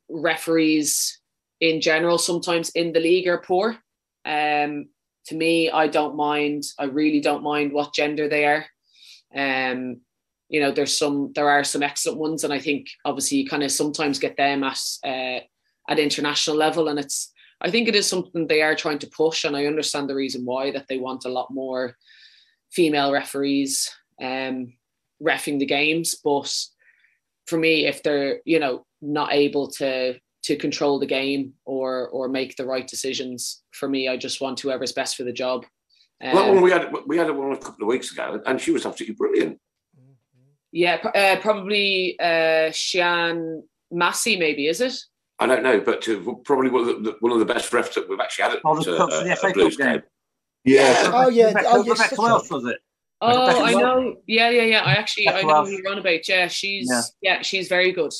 referees in general, sometimes in the league, are poor. Um, to me, I don't mind. I really don't mind what gender they are. Um, you know, there's some, there are some excellent ones, and I think obviously you kind of sometimes get them at uh, at international level, and it's. I think it is something they are trying to push, and I understand the reason why that they want a lot more female referees um, refing the games, but for me, if they're you know not able to to control the game or or make the right decisions, for me, I just want whoever's best for the job. Um, well, we had we had one a couple of weeks ago, and she was absolutely brilliant. Yeah, uh, probably uh, Sian Massey, maybe is it? I don't know, but probably one of, the, one of the best refs that we've actually had at oh, the, uh, the FA Blues game. Yeah. Oh yeah. Oh, yes. was it? Oh, I know. Yeah, yeah, yeah. I actually I know who you're on about. Yeah, she's yeah, yeah she's very good.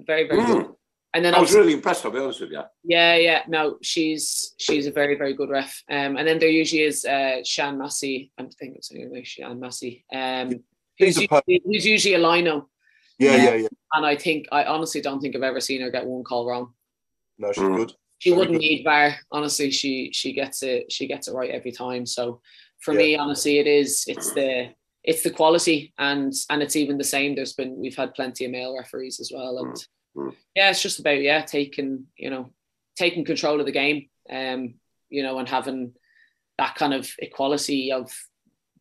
Very, very mm. good. And then I was really impressed. I'll be honest with you. Yeah, yeah. No, she's she's a very, very good ref. Um, and then there usually is uh Sian Massey. I'm thinking it's anyway, Sian Massey. Um, who's usually, who's usually a lino. Yeah, yeah, yeah. And I think I honestly don't think I've ever seen her get one call wrong. No, she's Mm. good. She Very wouldn't good. need VAR. Honestly, she she gets it. She gets it right every time. So for Yeah. me, honestly, it is. It's the it's the quality, and and it's even the same. There's been we've had plenty of male referees as well, and Mm. yeah, it's just about yeah taking you know taking control of the game, um, you know, and having that kind of equality of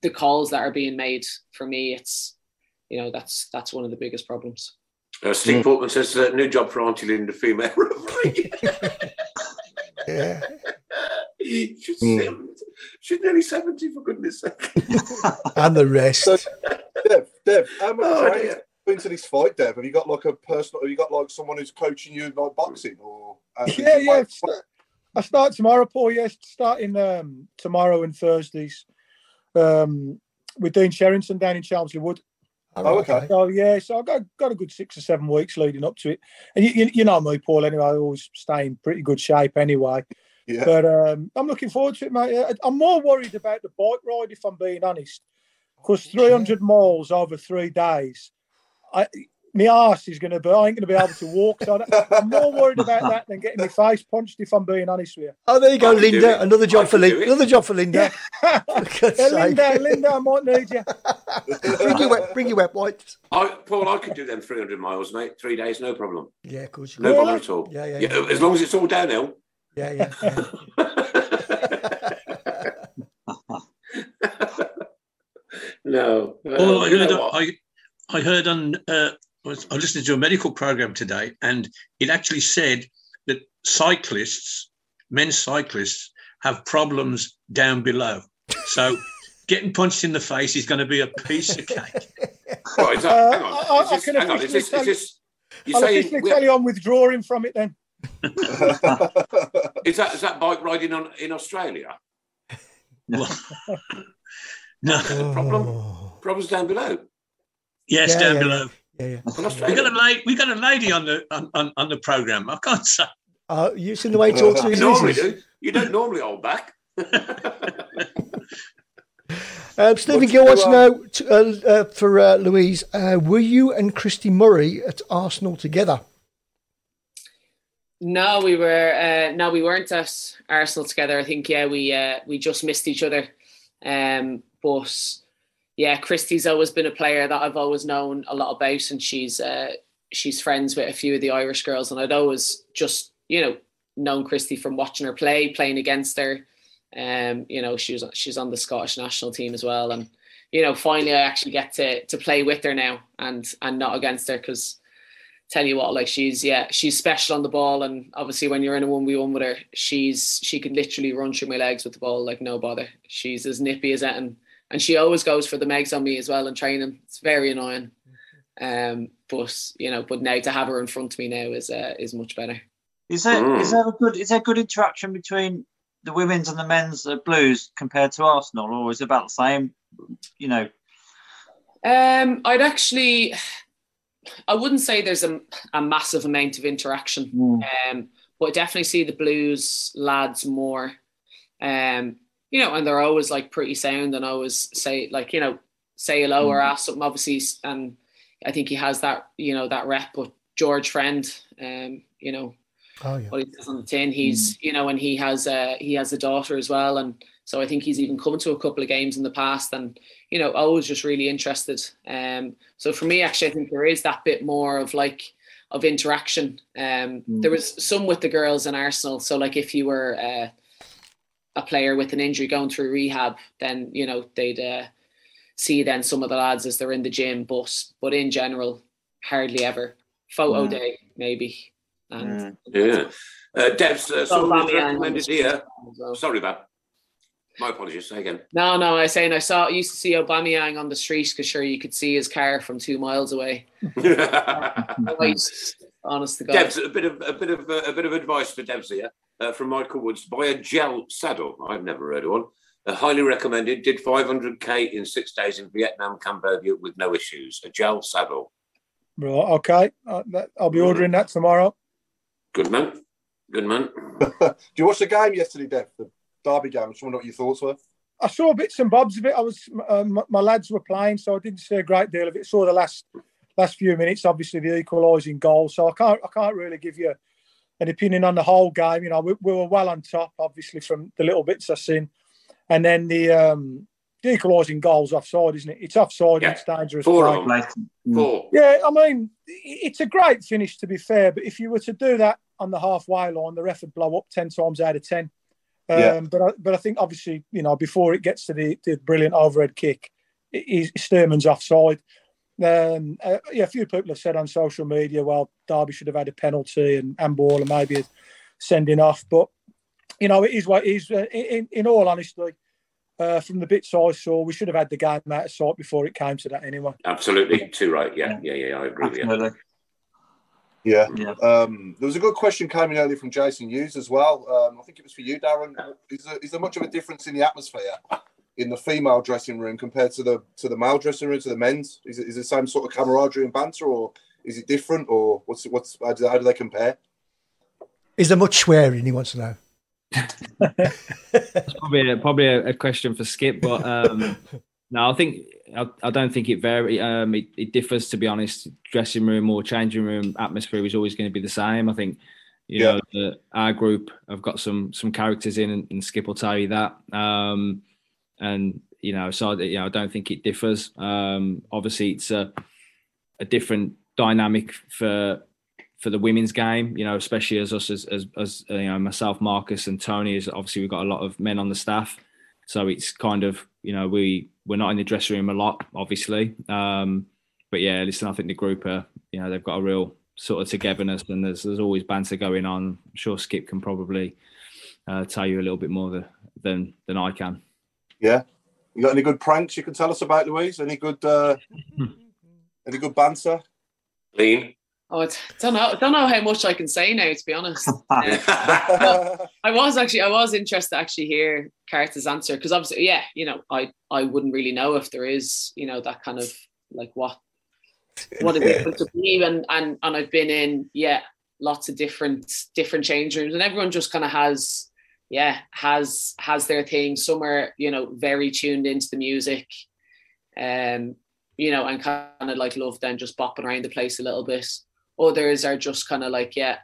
the calls that are being made. For me, it's you know that's that's one of the biggest problems. Uh, Steve Portman says uh, new job for Auntie Linda, female referee. Yeah. She's, Mm. she's nearly 70, for goodness sake. And the rest. So, Dev, Dev, how much Oh, training dear. into this fight, Dev? Have you got like a personal? Have you got like someone who's coaching you like boxing or? uh, Yeah, yeah. st- I start tomorrow, Paul. Yes, starting um, tomorrow and Thursdays um, with Dean Sherrington down in Chelmsley Wood. Oh, okay. So yeah, so I've got, got a good six or seven weeks leading up to it, and you, you, you know me, Paul. Anyway, I always stay in pretty good shape anyway. Yeah. But um, I'm looking forward to it, mate. I- I'm more worried about the bike ride, if I'm being honest, because 300 miles over three days, I my arse is going to be. I ain't going to be able to walk. So I- I'm more worried about that than getting my face punched, if I'm being honest with you. Oh, there you go, I can do Linda. Another job for Linda. Another job for Linda. For God's Yeah, sake. Linda, Linda, I might need you. bring your wet, bring your wet wipes. I, Paul, I could do them 300 miles, mate. Three days, no problem. Yeah, of course. No can. bother at all. Yeah, yeah, yeah. As long as it's all downhill. Yeah, yeah. yeah. No. Oh, I heard, know? I, I heard on, uh, I was- I listened to a medical program today, and it actually said that cyclists, men cyclists, have problems down below. So getting punched in the face is going to be a piece of cake. Right, is that, Uh, hang on. I- I is this, can hang on. Is officially this, is tell- this, you're I'll officially we- tell you I'm withdrawing from it then. Is that is that bike riding on in Australia? No. Problem, problems down below. Yes, Yeah, down yeah, below. Yeah, yeah. In We Australia. got a lady. We got a lady on the on, on, on the program. I can't say. Uh, you seen the way he talks to You his normally do. You don't normally hold back. Um, Stephen What's Gill wants to um, know t- uh, uh, for uh, Louise, uh, were you and Christie Murray at Arsenal together? No, we were uh, no, we weren't at Arsenal together. I think yeah, we uh, we just missed each other. Um, but yeah, Christie's always been a player that I've always known a lot about, and she's uh, she's friends with a few of the Irish girls, and I'd always just you know known Christie from watching her play, playing against her. Um, you know, she was she's on the Scottish national team as well, and you know, finally I actually get to to play with her now and and not against her because tell you what, like she's yeah, she's special on the ball, and obviously when you're in a one v one with her, she's she can literally run through my legs with the ball like no bother. She's as nippy as that, and and she always goes for the megs on me as well in training. It's very annoying. Um, but you know, but now to have her in front of me now is uh, is much better. Is there Mm. is there a good is there good interaction between the women's and the men's uh, Blues compared to Arsenal, or is it about the same? You know, Um, I'd actually, I wouldn't say there's a, a massive amount of interaction, um, but I definitely see the Blues lads more, um, you know, and they're always like pretty sound and always say like you know say hello or ask something. Obviously, and I think he has that you know that rep. But George Friend, um, you know, Oh, yeah. what he says on the tin. He's you know, and he has a he has a daughter as well, and so I think he's even come to a couple of games in the past, and you know, always just really interested. Um, so for me, actually, I think there is that bit more of like of interaction. Um, there was some with the girls in Arsenal. So like if you were uh, a player with an injury going through rehab, then you know they'd uh, see then some of the lads as they're in the gym, but but in general, hardly ever. Photo Mm. day maybe. And Yeah. Uh, Dev's uh, someone was Aubameyang on recommended here. well. Sorry, Bab. My apologies. Say again. No, no, I was saying I saw used to see Aubameyang on the street because sure you could see his car from two miles away. Right, honest to God. Debs, a bit of a bit of uh, a bit of advice for Debs here uh, from Michael Woods. Buy a gel saddle. I've never heard of one. Uh, highly recommended. Did 500k in six days in Vietnam, Cambodia with no issues. A gel saddle. Right, okay. Uh, that, I'll be ordering that tomorrow. Good man. Good man. Do you watch the game yesterday, Dev? The Derby game. I just wonder what your thoughts were. I saw bits and bobs of it. I was uh, my, my lads were playing, so I didn't see a great deal of it. Saw the last last few minutes, obviously the equalising goal. So I can't I can't really give you an opinion on the whole game. You know, we, we were well on top, obviously from the little bits I've seen, and then the um, the equalising goals offside, isn't it? It's offside. Yeah. It's dangerous. Four play. of them. Four. Yeah, I mean, it's a great finish to be fair, but if you were to do that on the halfway line, the ref would blow up ten times out of ten. Um, Yeah. But I, but I think obviously you know before it gets to the, the brilliant overhead kick, it, it, Sturman's offside. Um, uh, yeah, a few people have said on social media, well, Derby should have had a penalty and handball and maybe a sending off, but you know it is what it is. Uh, in, in all honesty, uh, from the bits I saw, we should have had the game out of sight before it came to that anyway. Absolutely. Too right. Yeah. Yeah. Yeah. I agree with you. Yeah. Um, there was a good question coming earlier from Jason Hughes as well. Um, I think it was for you, Darren. Is there, is there much of a difference in the atmosphere in the female dressing room compared to the to the male dressing room to the men's? Is it, is it the same sort of camaraderie and banter, or is it different, or what's what's how do, how do they compare? Is there much swearing? He wants to know. It's probably a, probably a, a question for Skip, but um, no, I think I, I don't think it vary. Um, it, it differs, to be honest. Dressing room or changing room atmosphere is always going to be the same. I think you know the, our group have got some some characters in, and, and Skip will tell you that. Um, and you know, so you know, I don't think it differs. Um, obviously, it's a a different dynamic for for the women's game, you know, especially as us as as, as you know myself, Marcus and Tony. Is obviously we've got a lot of men on the staff, so it's kind of you know we we're not in the dressing room a lot, obviously. Um, but yeah, listen, I think the group are you know they've got a real sort of togetherness, and there's there's always banter going on. I'm sure Skip can probably uh, tell you a little bit more the, than than I can. Yeah. You got any good pranks you can tell us about, Louise? Any good uh, any good banter? Lean. Oh, I don't know. I Don't know how much I can say now, to be honest. I was actually, I was interested to actually hear Carter's answer because obviously, yeah, you know, I, I wouldn't really know if there is, you know, that kind of like what, what it is to believe, and and and I've been in, yeah, lots of different different change rooms, and everyone just kind of has, yeah, has has their thing. Some are, you know, very tuned into the music, um, you know, and kind of like love then just bopping around the place a little bit. Others are just kind of like, yeah,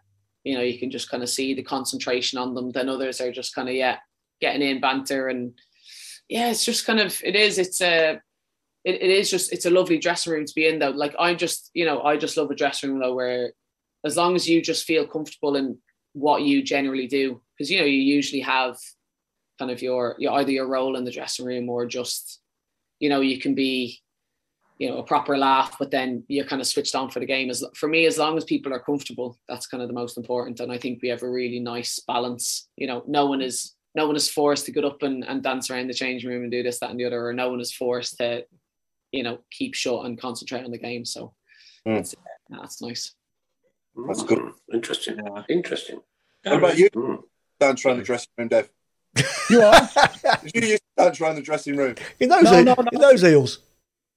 you know, you can just kind of see the concentration on them. Then others are just kind of, yeah, getting in banter and yeah, it's just kind of, it is, it's a, it, it is just, it's a lovely dressing room to be in though. Like I'm just, you know, I just love a dressing room though, where as long as you just feel comfortable in what you generally do, because, you know, you usually have kind of your, your, either your role in the dressing room or just, you know, you can be, you know, a proper laugh, but then you're kind of switched on for the game. As for me, as long as people are comfortable, that's kind of the most important. And I think we have a really nice balance. You know, no one is no one is forced to get up and, and dance around the changing room and do this, that, and the other, or no one is forced to, you know, keep shut and concentrate on the game. So Mm. that's, that's nice. That's good. Mm, Interesting. Interesting. What about you? Dance around the dressing room, Dev. You are? you used to dance around the dressing room. In those, No, no, no. in those eels.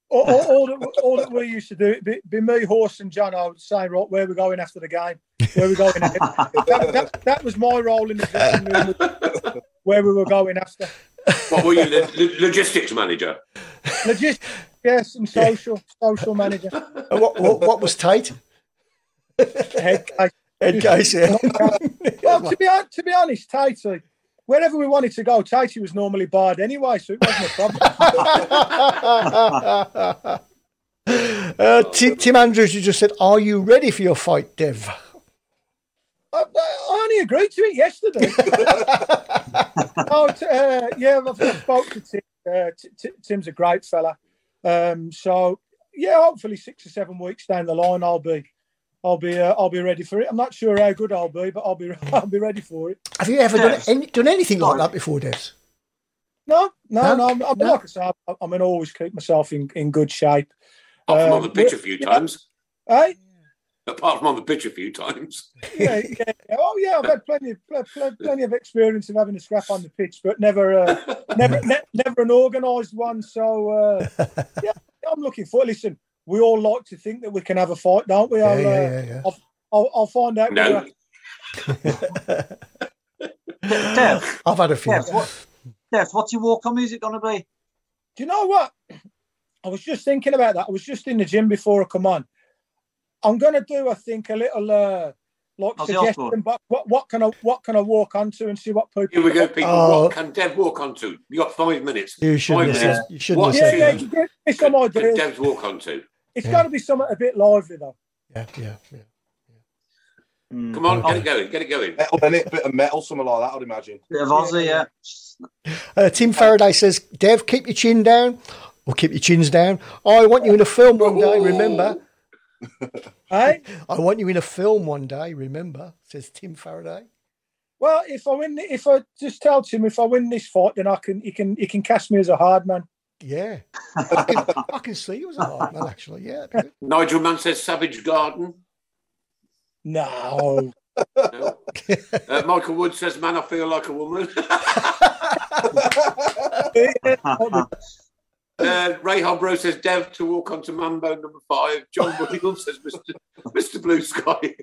All, all, all, that, all that we used to do, be, be me, Horse, and John. I would say, right, where we're going after the game, where we're going. that, that, that was my role in the dressing room, where we were going after. What were you, lo- lo- logistics manager? Logistics, yes, and social, social manager. And what, what, what was Tate? Head case. Head case, yeah. well, to be to be honest, Tatey, wherever we wanted to go, Tatey was normally barred anyway, so it wasn't a problem. Uh, Tim, Tim Andrews, you just said, "Are you ready for your fight, Dev?" I, I only agreed to it yesterday. oh, t- uh, yeah, I've, I've spoke to Tim. Uh, T- T- Tim's a great fella. Um, so yeah, hopefully six or seven weeks down the line, I'll be, I'll be, uh, I'll be ready for it. I'm not sure how good I'll be, but I'll be, I'll be ready for it. Have you ever done, any, done anything like that before, Dev? No, no, No? no. I'm, I'm like I say, I, I mean, always keep myself in, in good shape. Apart from on Um, the pitch a few yeah, times. Hey, Apart from on the pitch a few times. yeah, yeah. Oh, yeah. I've had plenty, of, pl- pl- plenty of experience of having a scrap on the pitch, but never, uh, never, ne- never an organised one. So, uh, yeah, I'm looking for. Listen, we all like to think that we can have a fight, don't we? I'll, yeah, uh, yeah, yeah. I'll, I'll, I'll find out. No. whether- Dev, I've had a few. Dev, what, Dev, what's your walk-on music going to be? Do you know what? I was just thinking about that. I was just in the gym before I come on, I'm going to do, I think, a little uh, like Ozzy suggestion. Osbourne. But what, what can I what can I walk onto and see what people? Here we go, people. Oh. What can Dev walk onto? You got five minutes. You shouldn't Five minutes. said- you shouldn't What have Yeah, said yeah, that. you give me some can ideas. Dev walk onto? It's Yeah. got to be something a bit lively though. Yeah, yeah, yeah. Mm. Come on, Okay. get it going, get it going. Metal in bit of metal, something like that. I'd imagine. Bit of Ozzy, yeah. Uh, Tim Faraday says, Dev, keep your chin down. Or keep your chins down. I want you in a film one day, remember? Hey, I want you in a film one day, remember? Says Tim Faraday. well, if I win, if I just tell Tim if I win this fight, then I can he can he can cast me as a hard man. Yeah. I can, I can see you as a hard man, actually. Yeah. that'd be good. Nigel Mann says Savage Garden. No, No. Uh, Michael Wood says, "Man, I feel like a woman." uh, Ray Hobro says, "Dev to walk onto Mambo number five. John Williams says, "Mr. Mr. Blue Sky."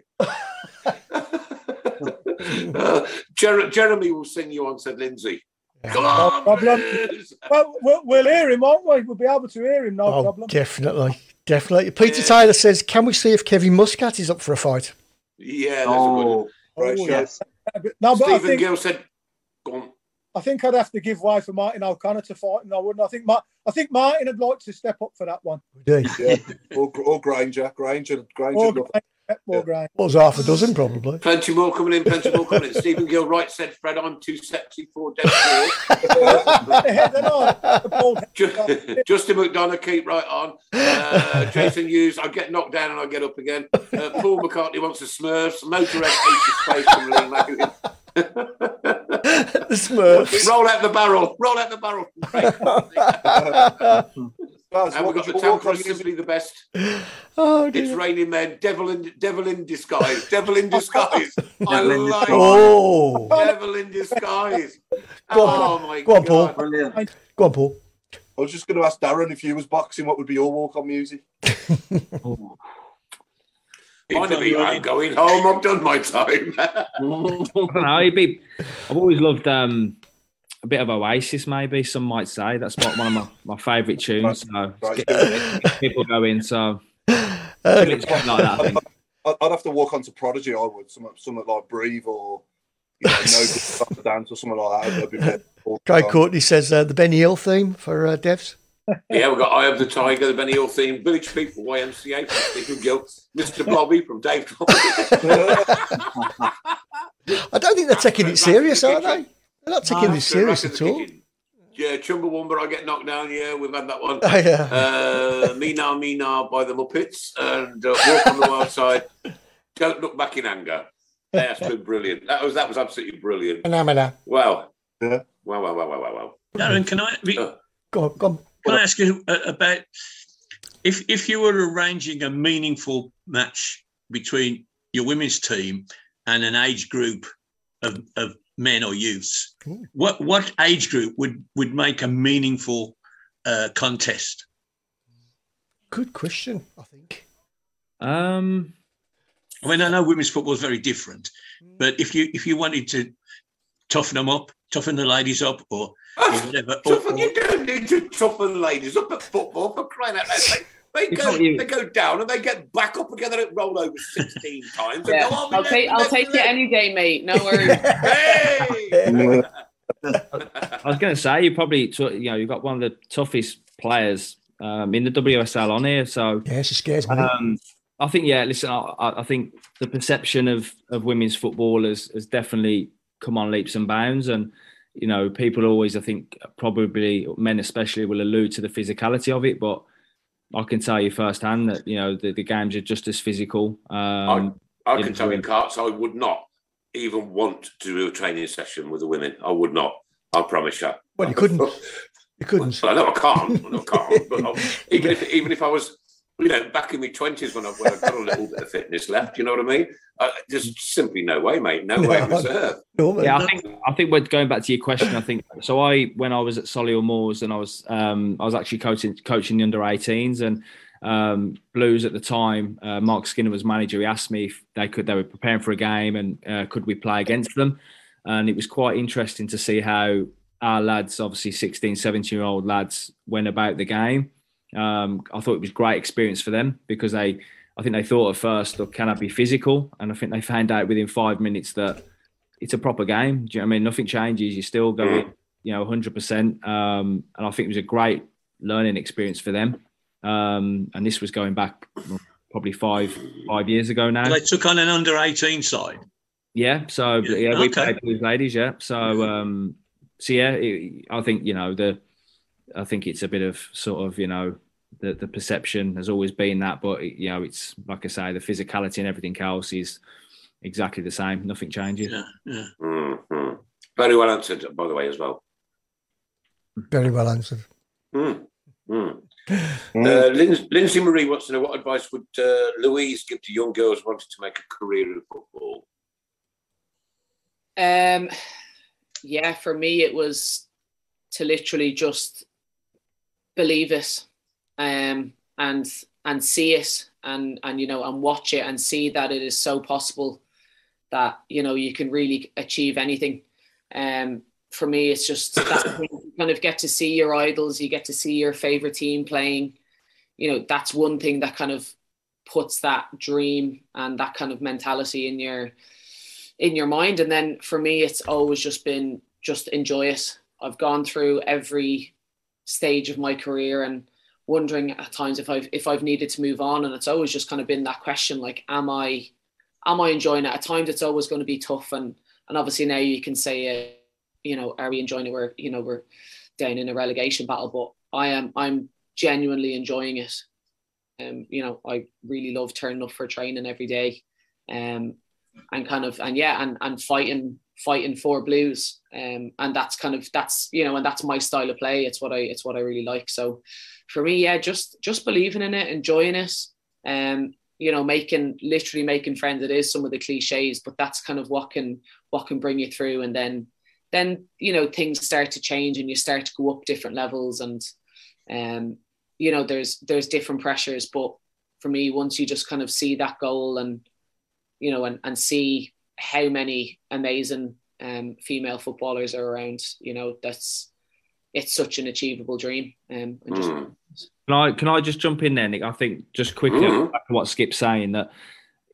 uh, Jer- Jeremy will sing you on," said Lindsay. Come no problem. Blues. Well, we'll, we'll hear him, won't we? We'll be able to hear him, no Oh, problem. definitely. Definitely. Peter Yeah. Taylor says, can we see if Kevin Muscat is up for a fight? Yeah, that's a good. Oh, one. Great Oh, yes. No, but I think Gill said, "Go on." I think I'd have to give way for Martin O'Connor to fight, and I wouldn't. I think Ma- I think Martin would like to step up for that one. Indeed. Yeah. or, or Grainger, Grainger, Grainger. Or, look- or Graham. Was half a dozen, probably. Plenty more coming in, plenty more coming in. Stephen Gill Wright said, Fred, I'm too sexy for Dev The head and on, the bald head. Ju- Justin McDonough, keep right on. Uh, Jason Hughes, I get knocked down and I get up again. Uh, Paul McCartney wants a Smurfs. Motorhead hates the space from Lee Magazine. the Smurfs. Roll out the barrel. Roll out the barrel. Guys, and what we've got the Tampa simply the best. Oh, It's raining men. Devil in devil in disguise. Devil in disguise. I in like disguise. Oh. devil in disguise. Go on, oh my Go on, Paul. god. Brilliant. Go on, Paul. I was just going to ask Darren if you was boxing, what would be your walk on music? Finally, I'm going home. I've done my time. I don't know. It'd be, I've always loved um, a bit of Oasis, maybe some might say. That's one of my, my favourite tunes. So Right. get people going. So it's something like that. I think. I'd, I'd have to walk onto Prodigy. I would something, something like Breathe or you know, No Good Stop the Dance or something like that. That'd be better. Guy Courtney says uh, the Benny Hill theme for uh, Devs. yeah, we've got Eye of the Tiger, the Benny Hill theme, Village People, YMCA, Stephen Gill, Mr. Blobby from Dave I don't think they're taking it serious, are they? They're not taking No. this serious at all. Yeah, Chumbawamba, I get knocked down. Yeah, we've had that one. Oh, yeah. Uh, me now, me now by the Muppets and uh, Walk on the Wild Side. Don't look back in anger. That's been brilliant. That was that was absolutely brilliant. Phenomena. Wow. Yeah. Wow, wow, wow, wow, wow, wow. Darren, can I be, Uh, Go on, go on. can I ask you uh, about if if you were arranging a meaningful match between your women's team and an age group of, of men or youths, Ooh. what what age group would would make a meaningful uh, contest? Good question, I think. Um, I mean, I know women's football is very different, but if you if you wanted to toughen them up, toughen the ladies up, or, or whatever, or, Toughen, you don't need to toughen ladies up at football for crying out loud. They, they go, they go down and they get back up again. They don't roll over sixteen times. Yeah, And go, oh, I'll take leg, I'll take you any day, mate. No worries. Hey! I was going to say you probably t- you know you've got one of the toughest players um, in the WSL on here. So Yeah, she scares me. um, I think yeah. Listen, I, I I think the perception of of women's football has, has definitely come on leaps and bounds, and you know people always I think probably men especially will allude to the physicality of it, but I can tell you firsthand that you know the, the games are just as physical. Um, I Yeah, can tell you, brilliant. Carts, I would not even want to do a training session with the women. I would not. I promise you. Well, you couldn't. You couldn't. Well, I know I can't. I know I can't. But even if even if I was, you know, back in my twenties when I when I got a little bit of fitness left, you know what I mean? Uh, there's simply no way, mate. No way. No. Reserve. Yeah, I think I think we're going back to your question. I think so. I when I was at Solihull Moors and I was um, I was actually coaching coaching the under 18s and um, Blues at the time. Uh, Mark Skinner was manager. He asked me if they could they were preparing for a game and uh, could we play against them. And it was quite interesting to see how our lads, obviously 16, 17 year old lads, went about the game. Um, I thought it was a great experience for them because they I think they thought at first, oh, can I be physical? And I think they found out within five minutes that it's a proper game. Do you know what I mean? Nothing changes. You still go in, you know, 100%. Um, and I think it was a great learning experience for them. Um, and this was going back probably five five years ago now. They took on an under 18 side. Yeah, so yeah, yeah we Okay. played with ladies. Yeah, so um, so yeah, it, I think you know the, I think it's a bit of sort of you know the the perception has always been that, but it, you know it's like I say, the physicality and everything else is exactly the same. Nothing changes. Yeah, yeah. Mhm. Very well answered, by the way, as well. Very well answered. Mm. Mm. Uh, Lin- Lindsay Marie wants to know what advice would uh, Louise give to young girls wanting to make a career in football? Um, yeah, for me, it was to literally just believe it, um, and and see it, and and you know, and watch it, and see that it is so possible that you know you can really achieve anything. Um, for me, it's just that you kind of get to see your idols, you get to see your favorite team playing. You know, that's one thing that kind of puts that dream and that kind of mentality in your in your mind. And then for me, it's always just been just enjoy it. I've gone through every stage of my career and wondering at times if I've if I've needed to move on. And it's always just kind of been that question like, am I am I enjoying it? At times it's always going to be tough and and obviously now you can say uh, you know, are we enjoying it? We're you know, we're down in a relegation battle, but I am I'm genuinely enjoying it. Um, you know, I really love turning up for training every day. Um, and kind of and yeah and and fighting fighting for blues um and that's kind of that's you know and that's my style of play it's what i it's what i really like so for me yeah just just believing in it enjoying it um you know making literally making friends it is some of the cliches but that's kind of what can what can bring you through and then then you know things start to change and you start to go up different levels and um you know there's there's different pressures but for me once you just kind of see that goal and you know, and, and see how many amazing um, female footballers are around. You know, that's it's such an achievable dream. Um, and just, Mm. Can I can I just jump in there, Nick? I think just quickly Mhm. what Skip's saying that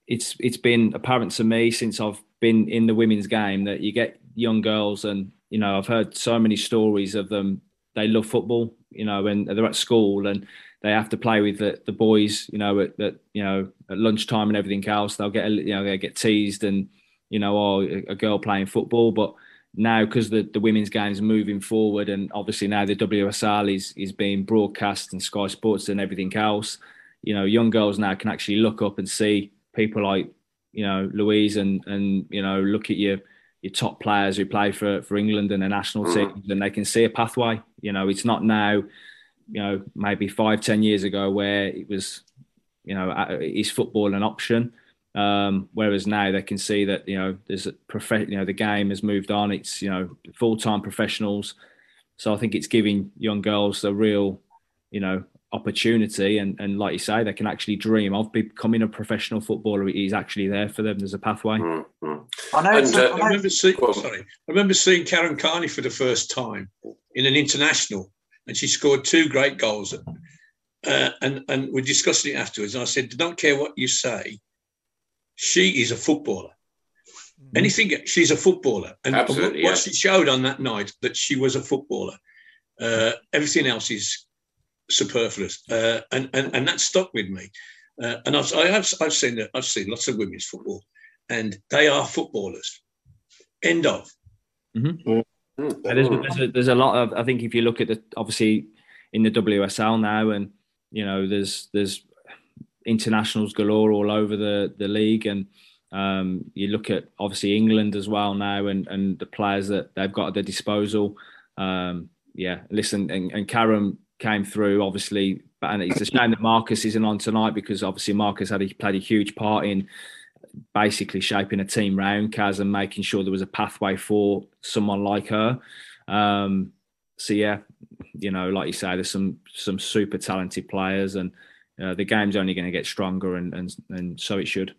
it's it's been apparent to me since I've been in the women's game that you get young girls and you know I've heard so many stories of them. They love football, you know, and they're at school and they have to play with the, the boys, you know, at, at you know at lunchtime and everything else. They'll get you know they get teased and you know oh a a girl playing football, but now because the, the women's game is moving forward and obviously now the WSL is is being broadcast and Sky Sports and everything else, you know, young girls now can actually look up and see people like you know Louise and and you know look at your your top players who play for for England and the national Mm. teams and they can see a pathway. You know, it's not now, you know, maybe five ten years ago where it was, you know, is football an option? Um, whereas now they can see that you know there's a prof- you know the game has moved on. It's you know full time professionals. So I think it's giving young girls a real, you know, opportunity and and like you say, they can actually dream of becoming a professional footballer. It is actually there for them. There's a pathway. Mm-hmm. I know. And, uh, I I remember seeing, sorry, I remember seeing Karen Carney for the first time in an international, and she scored two great goals. Uh, and and we discussed it afterwards. And I said, "Don't care what you say, she is a footballer. Anything, she's a footballer, and Absolutely, what yeah. she showed on that night that she was a footballer. Uh, everything else is superfluous, uh, and and and that stuck with me. Uh, and I've I have I've seen that I've seen lots of women's football, and they are footballers. End of. Yeah, there's, there's, a, there's a lot of I think if you look at the obviously in the WSL now and you know there's there's internationals galore all over the the league and um, you look at obviously England as well now and and the players that they've got at their disposal um, yeah listen and, and came through obviously and it's a shame that Marcus isn't on tonight because obviously Marcus had a, played a huge part in basically shaping a team round Kaz and making sure there was a pathway for someone like her. Um, so yeah, you know, like you say, there's some some super talented players, and uh, the game's only going to get stronger, and, and and so it should.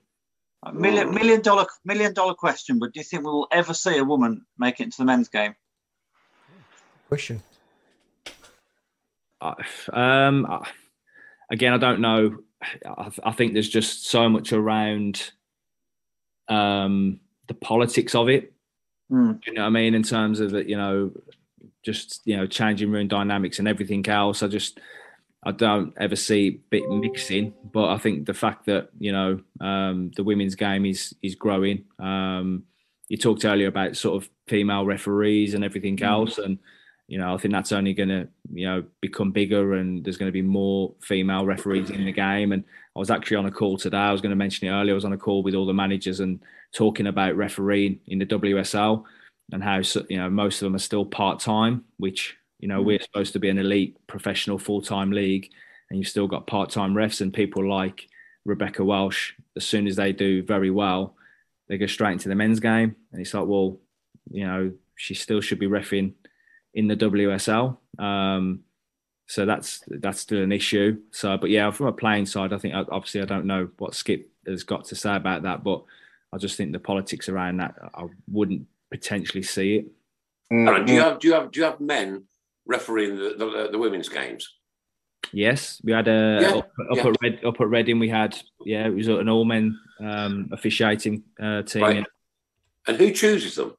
A million million dollar million dollar question, but do you think we will ever see a woman make it into the men's game? Question. I- um, I- again, I don't know I, I think there's just so much around um, the politics of it. Mm. You know what I mean? In terms of it, you know, just you know, changing room dynamics and everything else. I just I don't ever see bit mixing, but I think the fact that you know um, the women's game is is growing. Um, you talked earlier about sort of female referees and everything Mm. else, and you know I think that's only going to you know become bigger, and there's going to be more female referees in the game. And I was actually on a call today. I was going to mention it earlier. I was on a call with all the managers and talking about refereeing in the WSL and how you know most of them are still part time, which you know hmm. we're supposed to be an elite professional full time league, and you've still got part time refs and people like Rebecca Welch. As soon as they do very well, they go straight into the men's game, and it's like, well, you know, she still should be refing in the WSL. Um, so that's that's still an issue. So, but yeah, from a playing side, I think obviously I don't know what Skip has got to say about that, but I just think the politics around that, I wouldn't potentially see it. Mm, Aaron, do you mm. have do you have do you have men refereeing the, the, the women's games? Yes, we had a Yeah, up, up yeah. at Red, up at Reading. We had yeah, it was an all men um, officiating uh, team. Right. And who chooses them?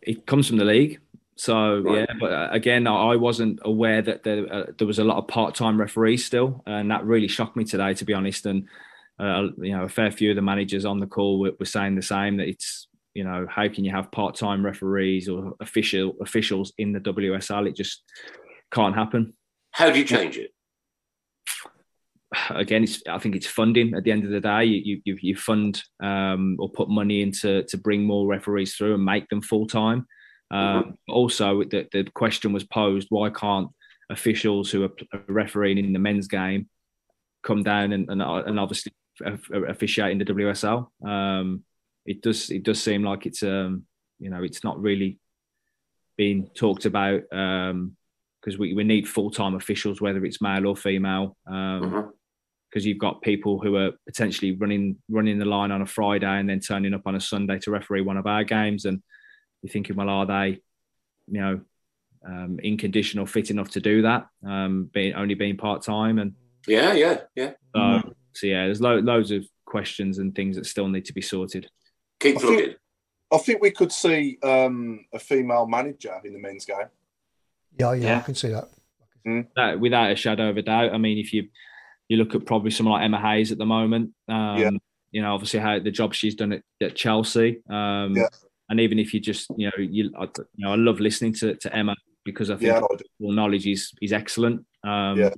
It comes from the league. So Right. yeah, but uh, again, I wasn't aware that there uh, there was a lot of part time referees still, and that really shocked me today, to be honest. And uh, you know, a fair few of the managers on the call were, were saying the same that it's you know how can you have part time referees or official officials in the WSL? It just can't happen. How do you change it? again, it's I think it's funding. At the end of the day, you you, you fund um, or put money into to bring more referees through and make them full time. Um, Also, the, the question was posed: Why can't officials who are refereeing in the men's game come down and and, and obviously officiate in the WSL? Um, it does it does seem like it's um, you know it's not really being talked about because we, we need full time officials, whether it's male or female. Um, because you've got people who are potentially running running the line on a Friday and then turning up on a Sunday to referee one of our games, and you're thinking, well, are they, you know, um, in condition or fit enough to do that? Um, being only being part time, and Yeah, yeah, yeah. so, so yeah, there's lo- loads of questions and things that still need to be sorted. Keep I think, I think we could see um, a female manager in the men's game. Yeah, yeah, Yeah. I can see that. That, without a shadow of a doubt. I mean, if you you look at probably someone like Emma Hayes at the moment, um, Yeah. you know, obviously how the job she's done at, at Chelsea, um, Yeah. and even if you just, you know, you, I, you know, I love listening to, to Emma because I think Yeah, I her knowledge is is excellent. Um, Yeah.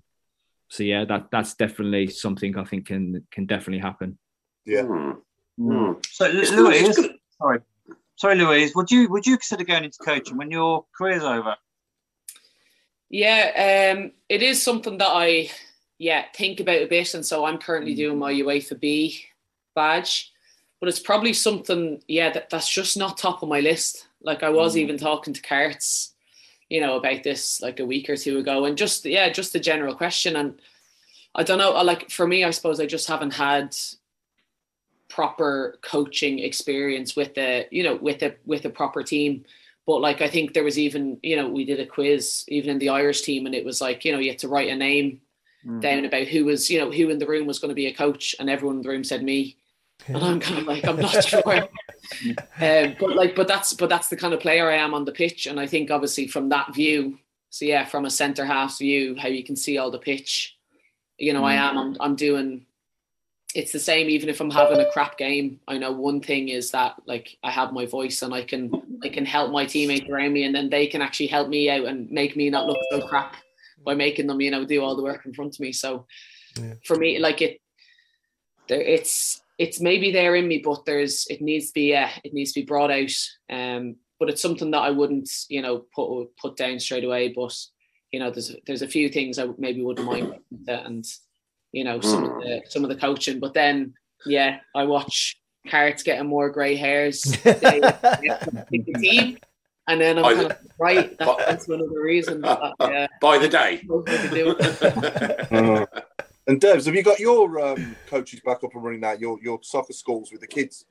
So yeah, that that's definitely something I think can can definitely happen. Yeah. Hmm. So, Louise, sorry, sorry, Louise, would you would you consider going into coaching when your career's over? Yeah, um, it is something that I yeah think about a bit, and so I'm currently doing my UEFA B badge, but it's probably something yeah that, that's just not top of my list. Like I was even talking to Carts, you know, about this like a week or two ago, and just yeah, just a general question, and I don't know. Like for me, I suppose I just haven't had proper coaching experience with the you know with a with a proper team. But like i think there was even you know we did a quiz even in the irish team and it was like you know you had to write a name down about who was you know who in the room was going to be a coach and everyone in the room said me. And i'm kind of like i'm not sure. Um, but like but that's but that's the kind of player i am on the pitch and i think obviously from that view so yeah from a center half view how you can see all the pitch you know i am I'm, I'm doing it's the same even if i'm having a crap game. I know one thing is that like i have my voice and i can i can help my teammates around me and then they can actually help me out and make me not look so crap by making them you know do all the work in front of me. So for me like it there it's it's maybe there in me but there's it needs to be uh, it needs to be brought out. Um but it's something that i wouldn't you know put put down straight away. But you know there's there's a few things i maybe wouldn't mind and you know some of the some of the coaching but then yeah i watch Carts getting more grey hairs they, the team and then i'm By kind the- of right that, that's another reason that, yeah By the day. And Devs, have you got your um, coaches back up and running now? Your your soccer schools with the kids?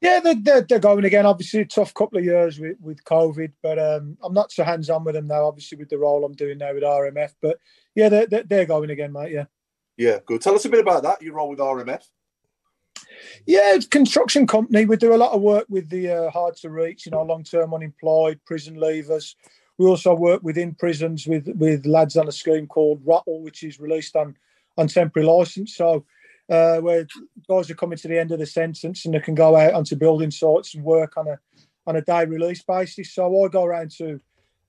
Yeah, they're, they're, they're going again. Obviously, a tough couple of years with, with COVID, but um, I'm not so hands on with them now. Obviously, with the role I'm doing now with RMF, but yeah, they're, they're, they're going again, mate. Yeah. Yeah, good. Tell us a bit about that. You roll with RMF. Yeah, construction company. We do a lot of work with the uh, hard to reach, you know, long term unemployed, prison leavers. We also work within prisons with with lads on a scheme called ROTL, which is released on on temporary license. So uh, where guys are coming to the end of the sentence and they can go out onto building sites and work on a on a day release basis. So I go around to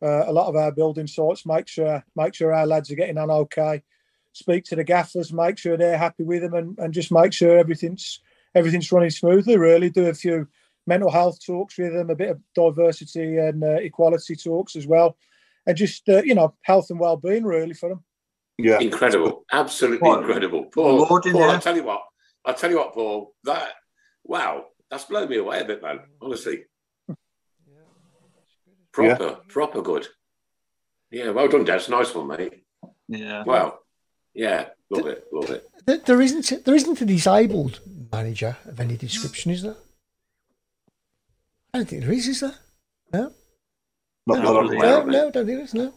uh, a lot of our building sites, make sure make sure our lads are getting on okay, speak to the gaffers, make sure they're happy with them, and, and just make sure everything's everything's running smoothly. Really, do a few mental health talks with them, a bit of diversity and uh, equality talks as well, and just uh, you know health and well-being really for them. Yeah, incredible, absolutely What? incredible, Paul. Rewarding, Paul, yeah. I'll tell you what. I'll tell you what, Paul. That wow, that's blown me away a bit, man. Honestly, Yeah. proper, proper good. Yeah, well done, Des. Nice one, mate. Yeah. Wow. Yeah, love it, love it. There, there isn't there isn't a disabled manager of any description, is there? I don't think there is, is there? No. Not no, that I'm no, aware of, no, don't think there is. No.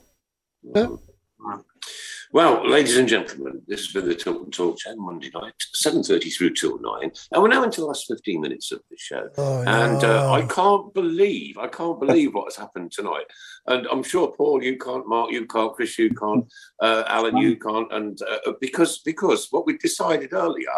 Mm. No. Mm. Well, ladies and gentlemen, this has been the Tilton Talk Show Monday night, seven thirty through till nine, and we're now into the last fifteen minutes of the show. Oh, and uh. I can't believe, I can't believe what has happened tonight. And I'm sure Paul, you can't, Mark, you can't, Chris, you can't, uh, Alan, you can't, and uh, because because what we decided earlier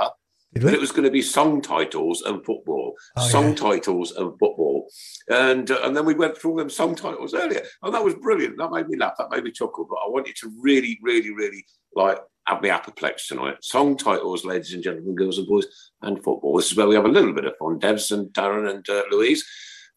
it was going to be song titles and football, Oh, song titles and football, and uh, and then we went through them song titles earlier, and that was brilliant. That made me laugh. That made me chuckle. But I want you to really, really, really like have me apoplex tonight. Song titles, ladies and gentlemen, girls and boys, and football. This is where we have a little bit of fun. Devs and Darren and uh, Louise.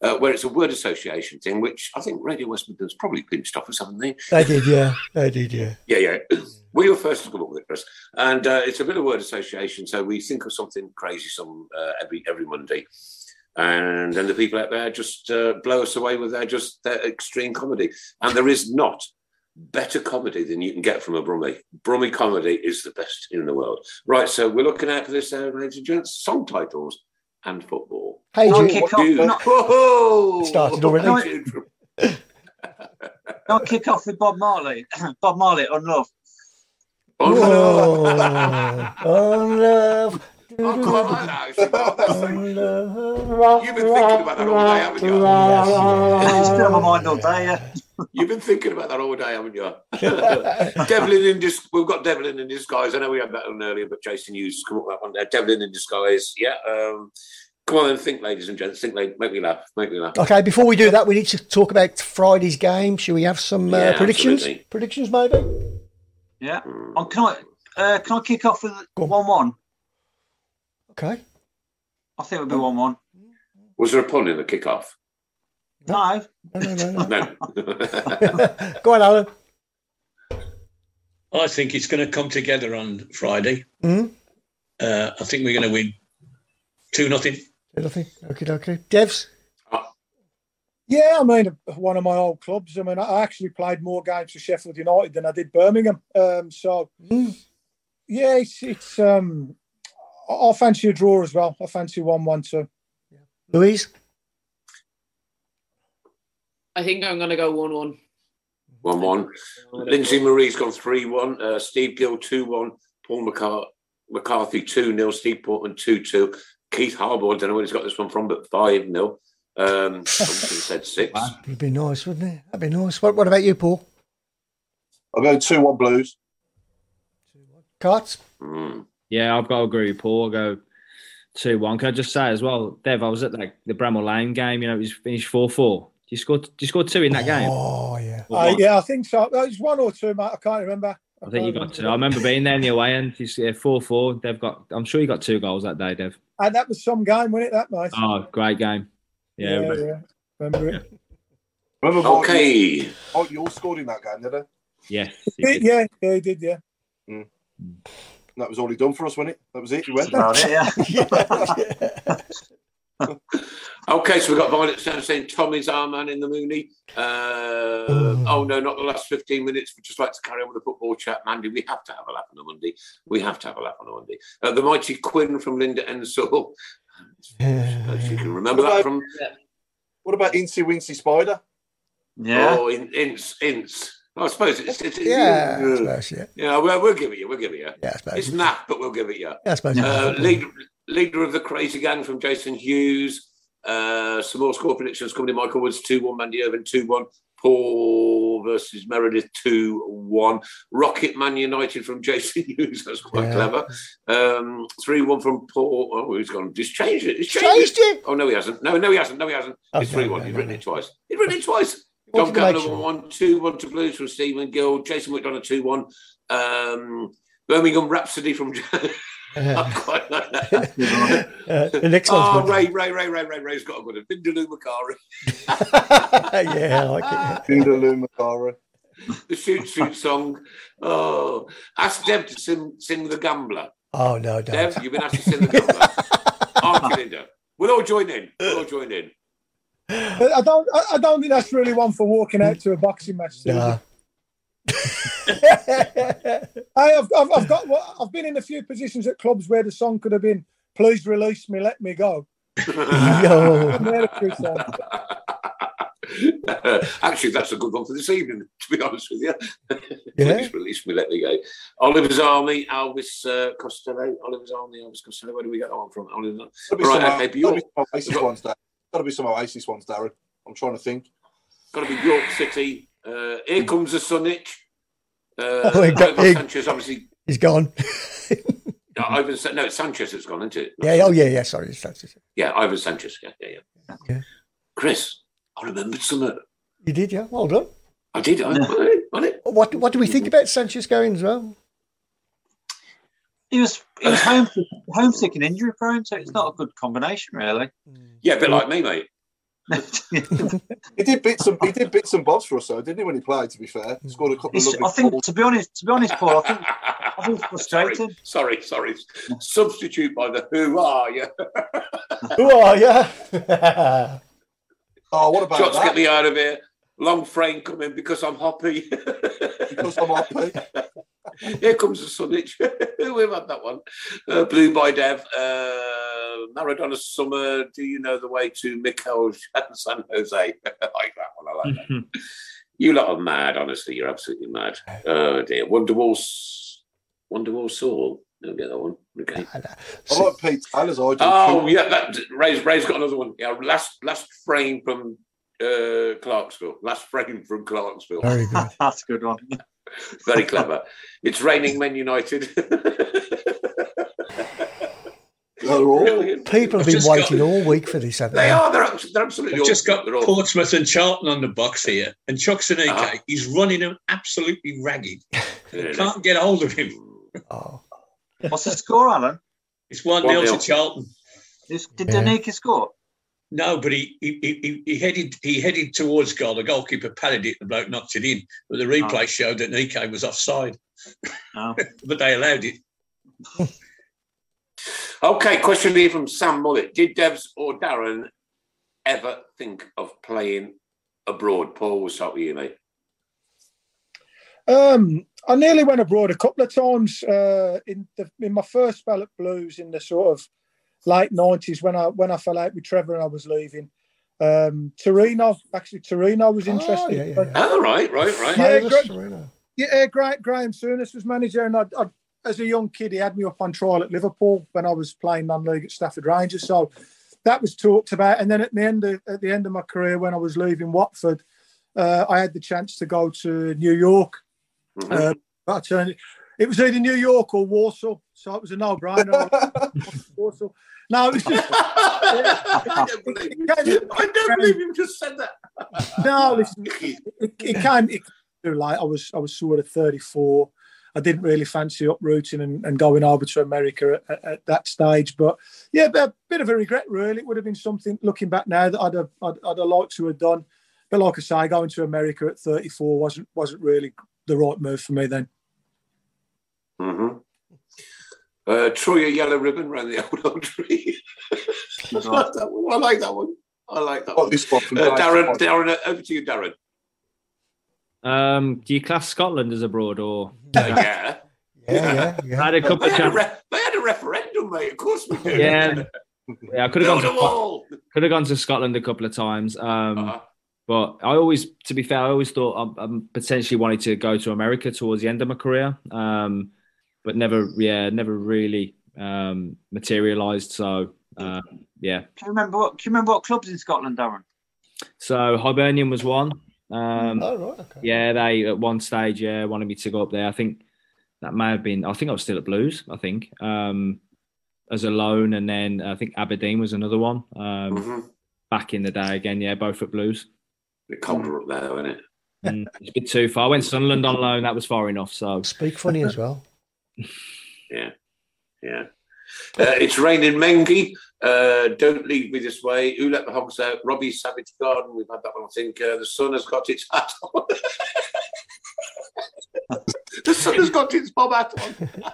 Uh, where it's a word association thing, which I think Radio West Midlands probably pinched off haven't they? They did, yeah. They did, yeah. Yeah, yeah. We were first to come up with it, Chris, and uh, it's a bit of word association. So we think of something crazy some uh, every every Monday, and then the people out there just uh, blow us away with their just their extreme comedy. And there is not better comedy than you can get from a Brummie. Brummie comedy is the best in the world. Right, so we're looking out for this, uh, ladies and gents. Song titles and football. Hey, Jude. kick off? do- Not, Whoa! Started already. Jude from- I'll kick off with Bob Marley. Bob Marley on love. Whoa. On love. Oh, come on, man, actually, Bob, On love. You've been thinking about that all day, haven't you? It's been on my mind all day. Yeah. You've been thinking about that all day, haven't you? Devlin in dis- We've got Devlin in disguise. I know we had that one earlier, but Jason Hughes come up with that one there. Devlin in disguise. Yeah. Um, come on and think, ladies and gents. Think. Make me laugh. Make me laugh. Okay, before we do that, we need to talk about Friday's game. Shall we have some uh, Yeah, predictions? absolutely. Predictions, maybe? Yeah. Hmm. Oh, can I uh, can I kick off with one one? Okay. I think it'll be one one. Was there a pun in the kickoff? No. No, no, no, no. No. Go on, Alan. I think it's going to come together on Friday. Mm? Uh, I think we're going to win two nothing. Nothing. Okay, okay. Devs? Yeah, I mean, one of my old clubs. I mean, I actually played more games for Sheffield United than I did Birmingham. Um, so, yeah, it's, it's um, I I fancy a draw as well. I fancy one one two. Louise? I think I'm going to go 1 1. One one. Lindsay Marie's gone three one. Uh, Steve Gill two one. Paul McCar- McCarthy two 0 Steve Portman two two. Keith Harbour. I don't know where he's got this one from, but five 0 Um, I said six. Would be nice, wouldn't it? That'd be nice. What, what about you, Paul? I'll go 2 1 Blues. Carts? Mm. Yeah, I've got to agree with Paul. I'll go 2 1. Can I just say as well, Dev, I was at like the Bramall Lane game, you know, it was finished 4 4. You scored, you scored two in that game. Oh, yeah. Uh, yeah, I think so. Uh, It's one or two, mate. I can't remember. I think you got two. I remember being there in the away end. It's yeah, 4 four. They've got, I'm sure you got two goals that day, Dev. And that was some game, wasn't it? That mate. Oh, great game. Yeah. yeah, but- yeah. Remember it? Remember Okay. you, Mike, you all scored in that game, did it? Yes. Yeah, yeah, yeah, he did. Yeah. That was all he done for us, wasn't it? That was it. He went. About it, yeah. Okay, so we've got Violet Stone saying Tommy's our man in the Mooney. Uh, oh no, not the last 15 minutes. We'd just like to carry on with the football chat. Mandy, we have to have a laugh on a Monday. We have to have a laugh on a Monday. Uh, the mighty Quinn from Linda Ensor. As you can remember that from What about Incy Wincy Spider? Yeah. Oh, in, Ince, Ince. I suppose it's, it's Yeah, I uh, suppose, yeah. yeah. We'll, we'll give it you. We'll give it you. Yeah, I suppose. It's naff, but we'll give it you. Yeah, I suppose. Uh, leader, leader of the crazy gang from Jason Hughes. Uh, some more score predictions coming in. Michael Woods two one, Mandy Irvin two one. Paul versus Meredith two one. Rocket Man United from Jason Hughes. That's quite Yeah. clever. Um, three one from Paul. Oh, he's gone. He's changed it. He's changed, Changed it? Oh no, he hasn't. No, no, he hasn't. No, he hasn't. Oh, it's three one. no, He's no, written no. it twice. He's written it twice. wanted Don to make Gavin sure. one two one to Blues from Stephen Gill. Jason McDonough two one. Um, Birmingham Rhapsody from. I quite like that. Uh, the next one's oh, good. Ray, Ray, Ray, Ray, Ray, Ray's got a good one. Vindaloo Macari. yeah, I like it. Vindaloo Macari. The shoot shoot song. Oh, ask Deb to sing, sing the Gambler. Oh no, don't. Deb, you've been asked to sing the Gambler. Aren't you, Linda? We'll all join in. We'll all join in. I don't. I- I don't think that's really one for walking out to a boxing match. Susan. Nah. I, I've, I've, I've got. well, I've been in a few positions at clubs where the song could have been "Please release me, let me go." Yo. And they're a true song. Actually, that's a good one for this evening, to be honest with you. Yeah. Please release me, let me go. Oliver's Army, Elvis uh, Costello. Oliver's Army, Elvis Costello. Where do we get that one from? Oliver. Gotta be Right, some, okay, gotta Bjork. be some Oasis ones, Darren. Gotta be some Oasis ones, Darren. I'm trying to think. Got to be York City. Uh, here comes the Sunich. Uh, Oh, he got, he, Sanchez, obviously. He's gone. Uh, Ivan, no, it's Sanchez that's gone, isn't it? yeah. Oh yeah. Yeah. Sorry. That's it. Yeah, Ivan Sanchez. Yeah, yeah, yeah. Yeah. Chris, I remembered something. You did. Yeah. Well done. I did. I, I, I, What What do we think about Sanchez going as well? He was he was homesick, homesick and injury prone, so it's not a good combination, really. yeah, a bit like me, mate. He did bits and he did bits and bobs for us, though, didn't he? When he played, to be fair, he scored a couple of It's, lovely I think, goals. to be honest, to be honest, Paul, I think I think it's sorry, sorry, sorry. Substitute by the Who Are You? Who are you? Oh, what about Shots that? get me out of here. Long frame coming because I'm hoppy. Because I'm happy. Here comes the Sunich. We've had that one. Uh, Blue by Dev. Uh, Maradona Summer. Do you know the way to Mikel San Jose? I like that one. I like that. You lot are mad, honestly. You're absolutely mad. Oh dear. Wonderwall, S- Wonderwall Saul. Don't get that one. Okay. I like Pete Taylor's idea. Oh yeah, that, Ray's, Ray's got another one. Yeah, last last frame from uh, Clarksville. Last frame from Clarksville. Very good. That's a good one. Very clever. It's raining Men United. They're all- Brilliant. People have I've been waiting got- all week for this, haven't They they? are. They're, abs- they're absolutely. I've just got they're all- Portsmouth and Charlton on the box here, and Chuks Aneke, Ah. he's running them absolutely ragged. Can't get hold of him. Oh. What's the score, Alan? It's 1 One 0 nil. to Charlton. Is, did Yeah. Danica score? No, but he, he, he, he headed he headed towards goal. The goalkeeper padded it, the bloke knocked it in. But the replay showed that Nico was offside. No. but they allowed it. Okay, question here from Sam Mullet. Did Devs or Darren ever think of playing abroad? Paul, we'll start with you, mate. Um, I nearly went abroad a couple of times uh, in the in my first spell at Blues in the sort of late nineties when I when I fell out with Trevor and I was leaving. Um, Torino, actually, Torino was Oh, interested. yeah, yeah, yeah. Oh, right, right, right. Yeah, Favours, great. Serena. Yeah, Graham, Graham Souness was manager, and I, I, as a young kid, he had me up on trial at Liverpool when I was playing non-league at Stafford Rangers. So that was talked about. And then at the end of at the end of my career, when I was leaving Watford, uh, I had the chance to go to New York. Mhm. Uh, but I turned, it was either New York or Warsaw, so it was a no-brainer. Warsaw. No, it was just I, don't believe, I don't believe you just said that. no. Listen, it, it came it came too late. I was I was sort of 34. I didn't really fancy uprooting and, and going over to America at, at, at that stage. But yeah, a bit of a regret, really. It would have been something looking back now that I'd have, I'd, I'd have liked to have done. But like I say, going to America at 34 wasn't wasn't really the right move for me then. Mm-hmm. Uh, Troy, a yellow ribbon around the old oak tree. I like that one. I like that one. I like that one. this one from Uh, Dave. Darren, Darren, uh, over to you, Darren. Um, do you class Scotland as abroad or? Uh, yeah. Yeah, yeah, I had a couple They of had a, re- they had a referendum, mate. Of course we do. Yeah, yeah. I could have Build gone to could have gone to Scotland a couple of times. Um, Uh-huh. but I always, to be fair, I always thought I, I potentially wanted to go to America towards the end of my career, um, but never, yeah, never really um, materialised. So uh, yeah. Can you remember what? Can you remember what clubs in Scotland, Darren? So Hibernian was one. Um, Oh, right, okay. Yeah, they at one stage, yeah, wanted me to go up there. I think that may have been. I think I was still at Blues. I think um, as a loan, and then I think Aberdeen was another one. Um, Mhm. Back in the day, again, yeah, both at Blues. bit colder up there, isn't it? Mm, it's a bit too far. I went Sunderland on loan. That was far enough. So Speak funny as well. Yeah, yeah. Uh, it's raining Mengi. Uh, don't leave me this way. Who let the hogs out? Robbie Savage Garden. We've had that one. I think uh, the sun has got its hat on. the sun has got its bob hat on.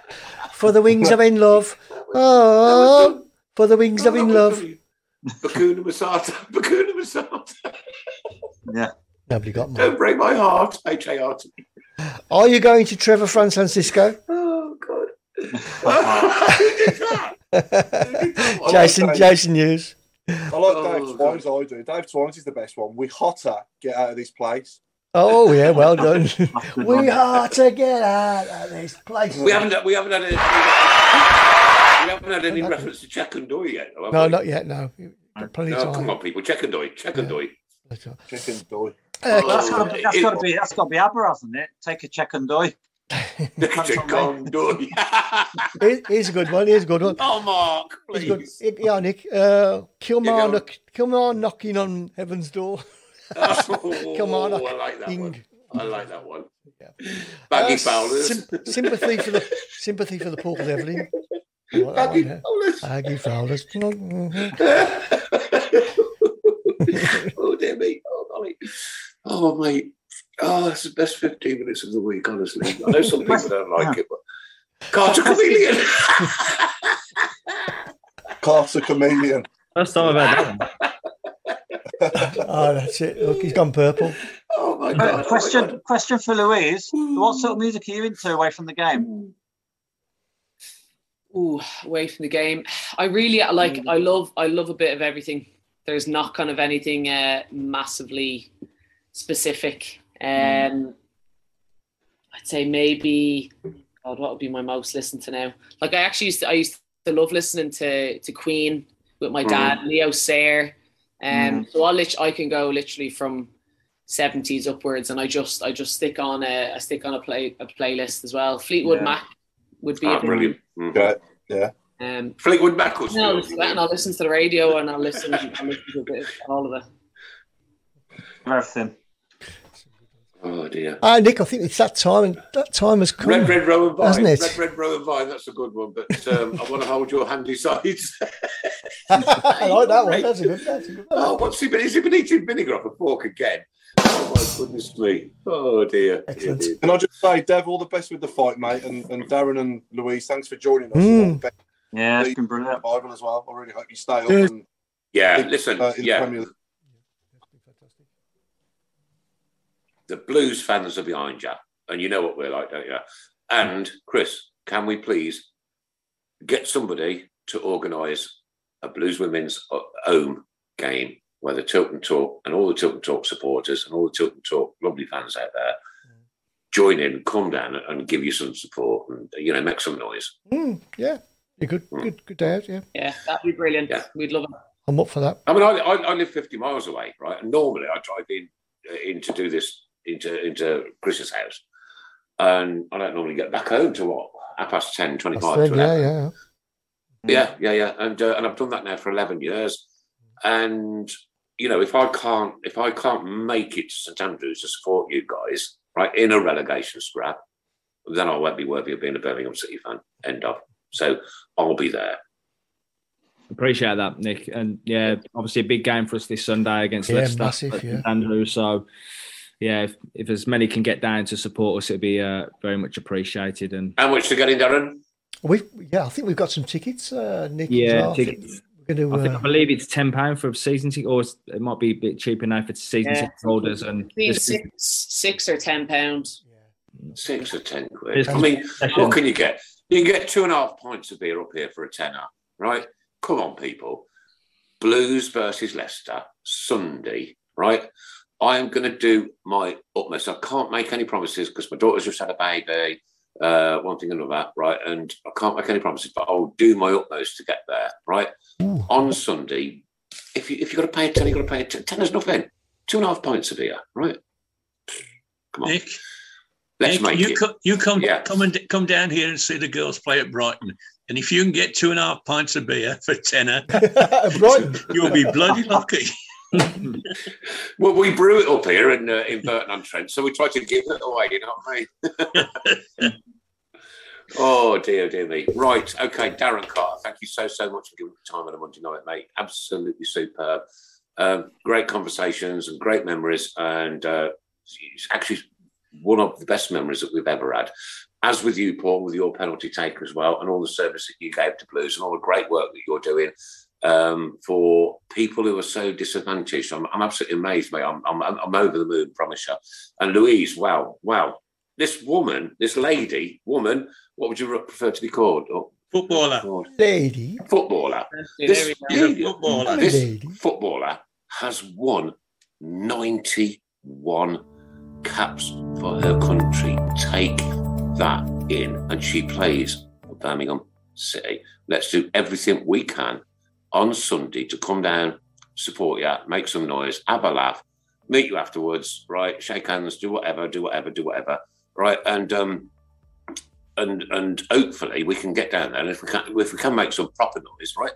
For the wings of in love. Oh, for the wings of in love. Bacuna Masata. Bacuna Masata. Yeah. Nobody got me. Don't break my heart. H A R T. Are you going to Trevor Fran Francisco? Oh God. Jason, Jason Hughes. I like Oh, Dave Twines. I do. Dave Twines is the best one. We hotter get out of this place. Oh yeah, well done. we are to get out of this place. We haven't. We haven't had any. We haven't had any reference to Check and Doy yet. though, have No, we? not yet. No, Got plenty No, of time. come on, people. Check and Doy. Check and Doy. Check and doy. Uh, that's got to be. That's it- got to be. That's got to be ABBA, hasn't it? Take a check and die. Check and Doy. Here- Here's a good one. Here's a good one. Oh, Mark, a good. Yeah, Nick. Uh, Kilmar, go. knock, Kilmar knocking on heaven's door. Oh, Kilmarnock. I like that Ing. one. I like that one. Baggy Uh, Fowlers. sym- sympathy for the sympathy for the. I like that Baggy yeah. Fowlers. Aggie Fowlers. oh dear me. Oh golly. Oh mate. Oh, it's the best 15 minutes of the week, honestly. I know some people don't like it, but Carter Chameleon. Carter Chameleon. first time I've heard that one. oh, that's it. Look, he's gone purple. Oh my Uh, god. question. Question for Louise. What sort of music are you into away from the game? Ooh, away from the game. I really like. I love. I love a bit of everything. There's not kind of anything uh, massively specific. Um, I'd say maybe. God, what would be my most listened to now? Like I actually used to. I used to love listening to to Queen with my dad, Leo Sayer. Um, so I lit- I can go literally from seventies upwards, and I just I just stick on a I stick on a play a playlist as well. Fleetwood Yeah. Mac would be a Oh, big brilliant. Mhm. Yeah, yeah. um, Fleetwood Mac was no, I'll listen to and I'll listen to the radio and I'll listen, I'll listen to a bit of all of it. Everything. Oh dear. Ah, Nick, I think it's that time, and that time has come, Red, red, row and vine. hasn't it? Red, red, row and vine. That's a good one. But um, I want to hold your handy sides. I like that one. That's a good. That's a good. One. oh, what's he been? Has he been eating vinegar off a fork again? Oh my goodness me! Oh dear. Excellent. Dear, dear. Can I just say, Dev, all the best with the fight, mate, and, and Darren and Louise, thanks for joining us. Mm. All the best Yeah, it's in been the brilliant. Bible as well. I really hope you stay up. Cheers. And, Yeah, listen. uh, in the yeah, Premier League. The Blues fans are behind you, and you know what we're like, don't you? And Chris, can we please get somebody to organise a Blues women's uh, home game where the Tilton Talk and all the Tilton Talk supporters and all the Tilton Talk lovely fans out there join in, come down, and give you some support, and you know, make some noise. Mm, yeah, you're good. Good. Good day out. Yeah, Yeah, that'd be brilliant. Yeah. We'd love it. I'm up for that. I mean, I, I, I live 50 miles away, right? And normally I drive in, uh, in to do this into into Chris's house. And I don't normally get back home to what? Half past 10, 25 That's to it, yeah, yeah. Yeah, yeah, yeah. And, uh, and I've done that now for 11 years. And, you know, if I can't, if I can't make it to St Andrews to support you guys, right, in a relegation scrap, then I won't be worthy of being a Birmingham City fan. End of. So I'll be there. Appreciate that, Nick. And yeah, obviously a big game for us this Sunday against Yeah, Leicester massive, yeah. St Andrews. So yeah, if, if as many can get down to support us, it'd be uh, very much appreciated. And How much to get in, Darren? We yeah, I think we've got some tickets, uh, Nick. yeah, well. I think tickets. We're going I to. think I Uh, believe it's ten pound for a season ticket, or it might be a bit cheaper now for season Yeah. ticket holders. And Between this- six, six or ten pounds. Six or ten quid. I mean, what can you get? You can get two and a half pints of beer up here for a tenner, right? Come on, people. Blues versus Leicester, Sunday, right? I am going to do my utmost. I can't make any promises because my daughter's just had a baby, uh, one thing and another, right? And I can't make any promises, but I'll do my utmost to get there, right? Ooh. On Sunday, if you if you got to pay a ten, you've got to pay a ten. Ten is nothing. Two and a half pints of beer, right? Come on. Nick, Let's Nick, make you it. Co- you come Yeah. come and come down here and see the girls play at Brighton, and if you can get two and a half pints of beer for tenner, Brighton. you'll be bloody lucky. Well, we brew it up here in uh, in Burton on Trent, so we try to give it away. You know what I mean? oh dear, dear me. Right, okay, Darren Carter. Thank you so so much for giving me time on a Monday night, mate. Absolutely superb. Um, great conversations and great memories, and uh, it's actually one of the best memories that we've ever had. As with you, Paul, with your penalty take as well, and all the service that you gave to Blues, and all the great work that you're doing um, for people who are so disadvantaged. I'm, I'm absolutely amazed, mate. I'm, I'm, I'm over the moon, promise you. And Louise, wow, wow. This woman, this lady, woman, what would you prefer to be called? Oh, Footballer. Lady. Footballer. This, we go. He's a footballer. this Lady. footballer has won 91 caps for her country. Take that in. And she plays for Birmingham City. Let's do everything we can on Sunday to come down, support you, make some noise, have a laugh, meet you afterwards, right? Shake hands, do whatever, do whatever, do whatever, right? And um, and and hopefully we can get down there. And if we can, if we can make some proper noise, right?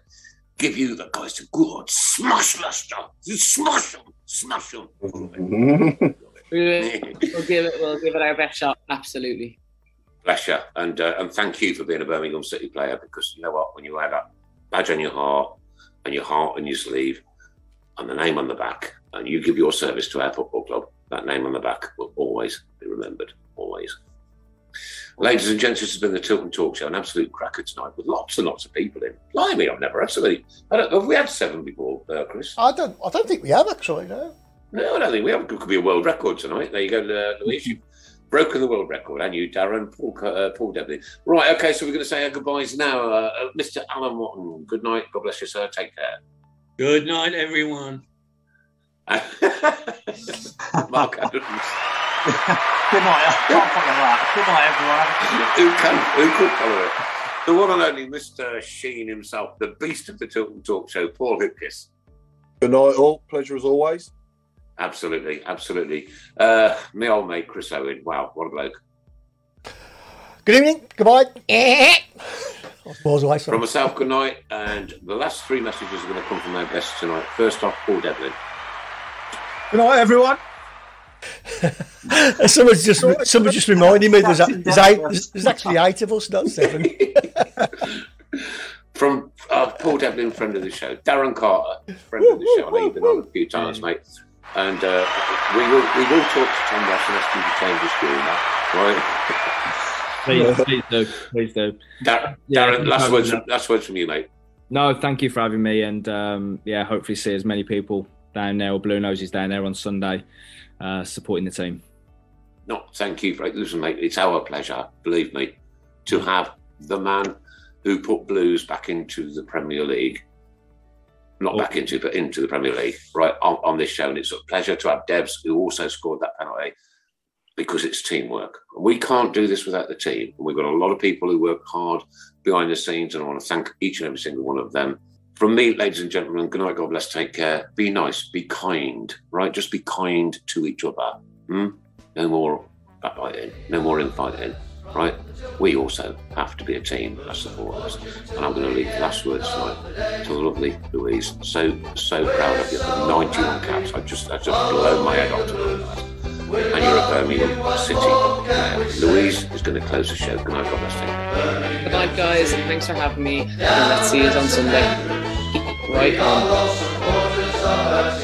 Give you the guys to good smash Leicester, smash them, smash them. Will, we'll give it. We'll give it our best shot. Absolutely. Bless you, and uh, and thank you for being a Birmingham City player because you know what, when you have that badge on your heart and your heart on your sleeve and the name on the back, and you give your service to our football club, that name on the back will always be remembered, always. Ladies and gents, this has been the Tilton Talk Show, an absolute cracker tonight with lots and lots of people in. Blimey, I've never had so many. I don't, have we had seven before, uh, Chris? I don't. I don't think we have actually. No. No, I don't think we have. It could be a world record tonight. There you go, uh, Louise. You've broken the world record, and you, Darren, Paul, Co- uh, Paul Devlin. Right, okay, so we're going to say our goodbyes now. Uh, uh, Mr. Alan Watton, good night. God bless you, sir. Take care. Good night, everyone. Mark Adams. Good night. I can't follow that. Good night, everyone. who can who could follow it? The one and only Mr. Sheen himself, the beast of the Tilton Talk Show, Paul Hipkiss. Good night, all. Pleasure as always. Absolutely, absolutely. Uh, my old mate Chris Browne. Wow, what a bloke. Good evening. Goodbye. I suppose away. From myself, good night. And the last three messages are going to come from our guests tonight. First off, Paul Devlin. Good night, everyone. Someone just someone just reminded me there's, a, there's eight. There's, there's actually eight of us, not seven. From uh, Paul Devlin, friend of the show. Darren Carter, friend of the show. I know you've been on a few times, mate. And uh, we will we will talk to Tom Ross and ask him to change his school now, right? Please, please do. Please do. Dar- Yeah, Darren, last words, no. last words from you, mate. No, thank you for having me, and um, yeah, hopefully see as many people down there or Blue Noses down there on Sunday, uh, supporting the team. No, thank you for listen, mate. It's our pleasure, believe me, to have the man who put Blues back into the Premier League. Not back into, but into the Premier League, right on, on this show. And it's a pleasure to have Devs who also scored that penalty because it's teamwork. We can't do this without the team. And we've got a lot of people who work hard behind the scenes, and I want to thank each and every single one of them. From me, ladies and gentlemen, good night, God bless, take care. Be nice, be kind, right? Just be kind to each other. Hmm? No more backbiting, no more infighting, right? We also have to be a team as supporters. And I'm going to leave the last words tonight to the lovely Louise. So, so proud of you 91 caps. I just, I just blow my head off to that. And you're a Birmingham City player. Louise is going to close the show. Night, God bless, take care. Good night, guys, and thanks for having me. And let's see you on Sunday. Right on.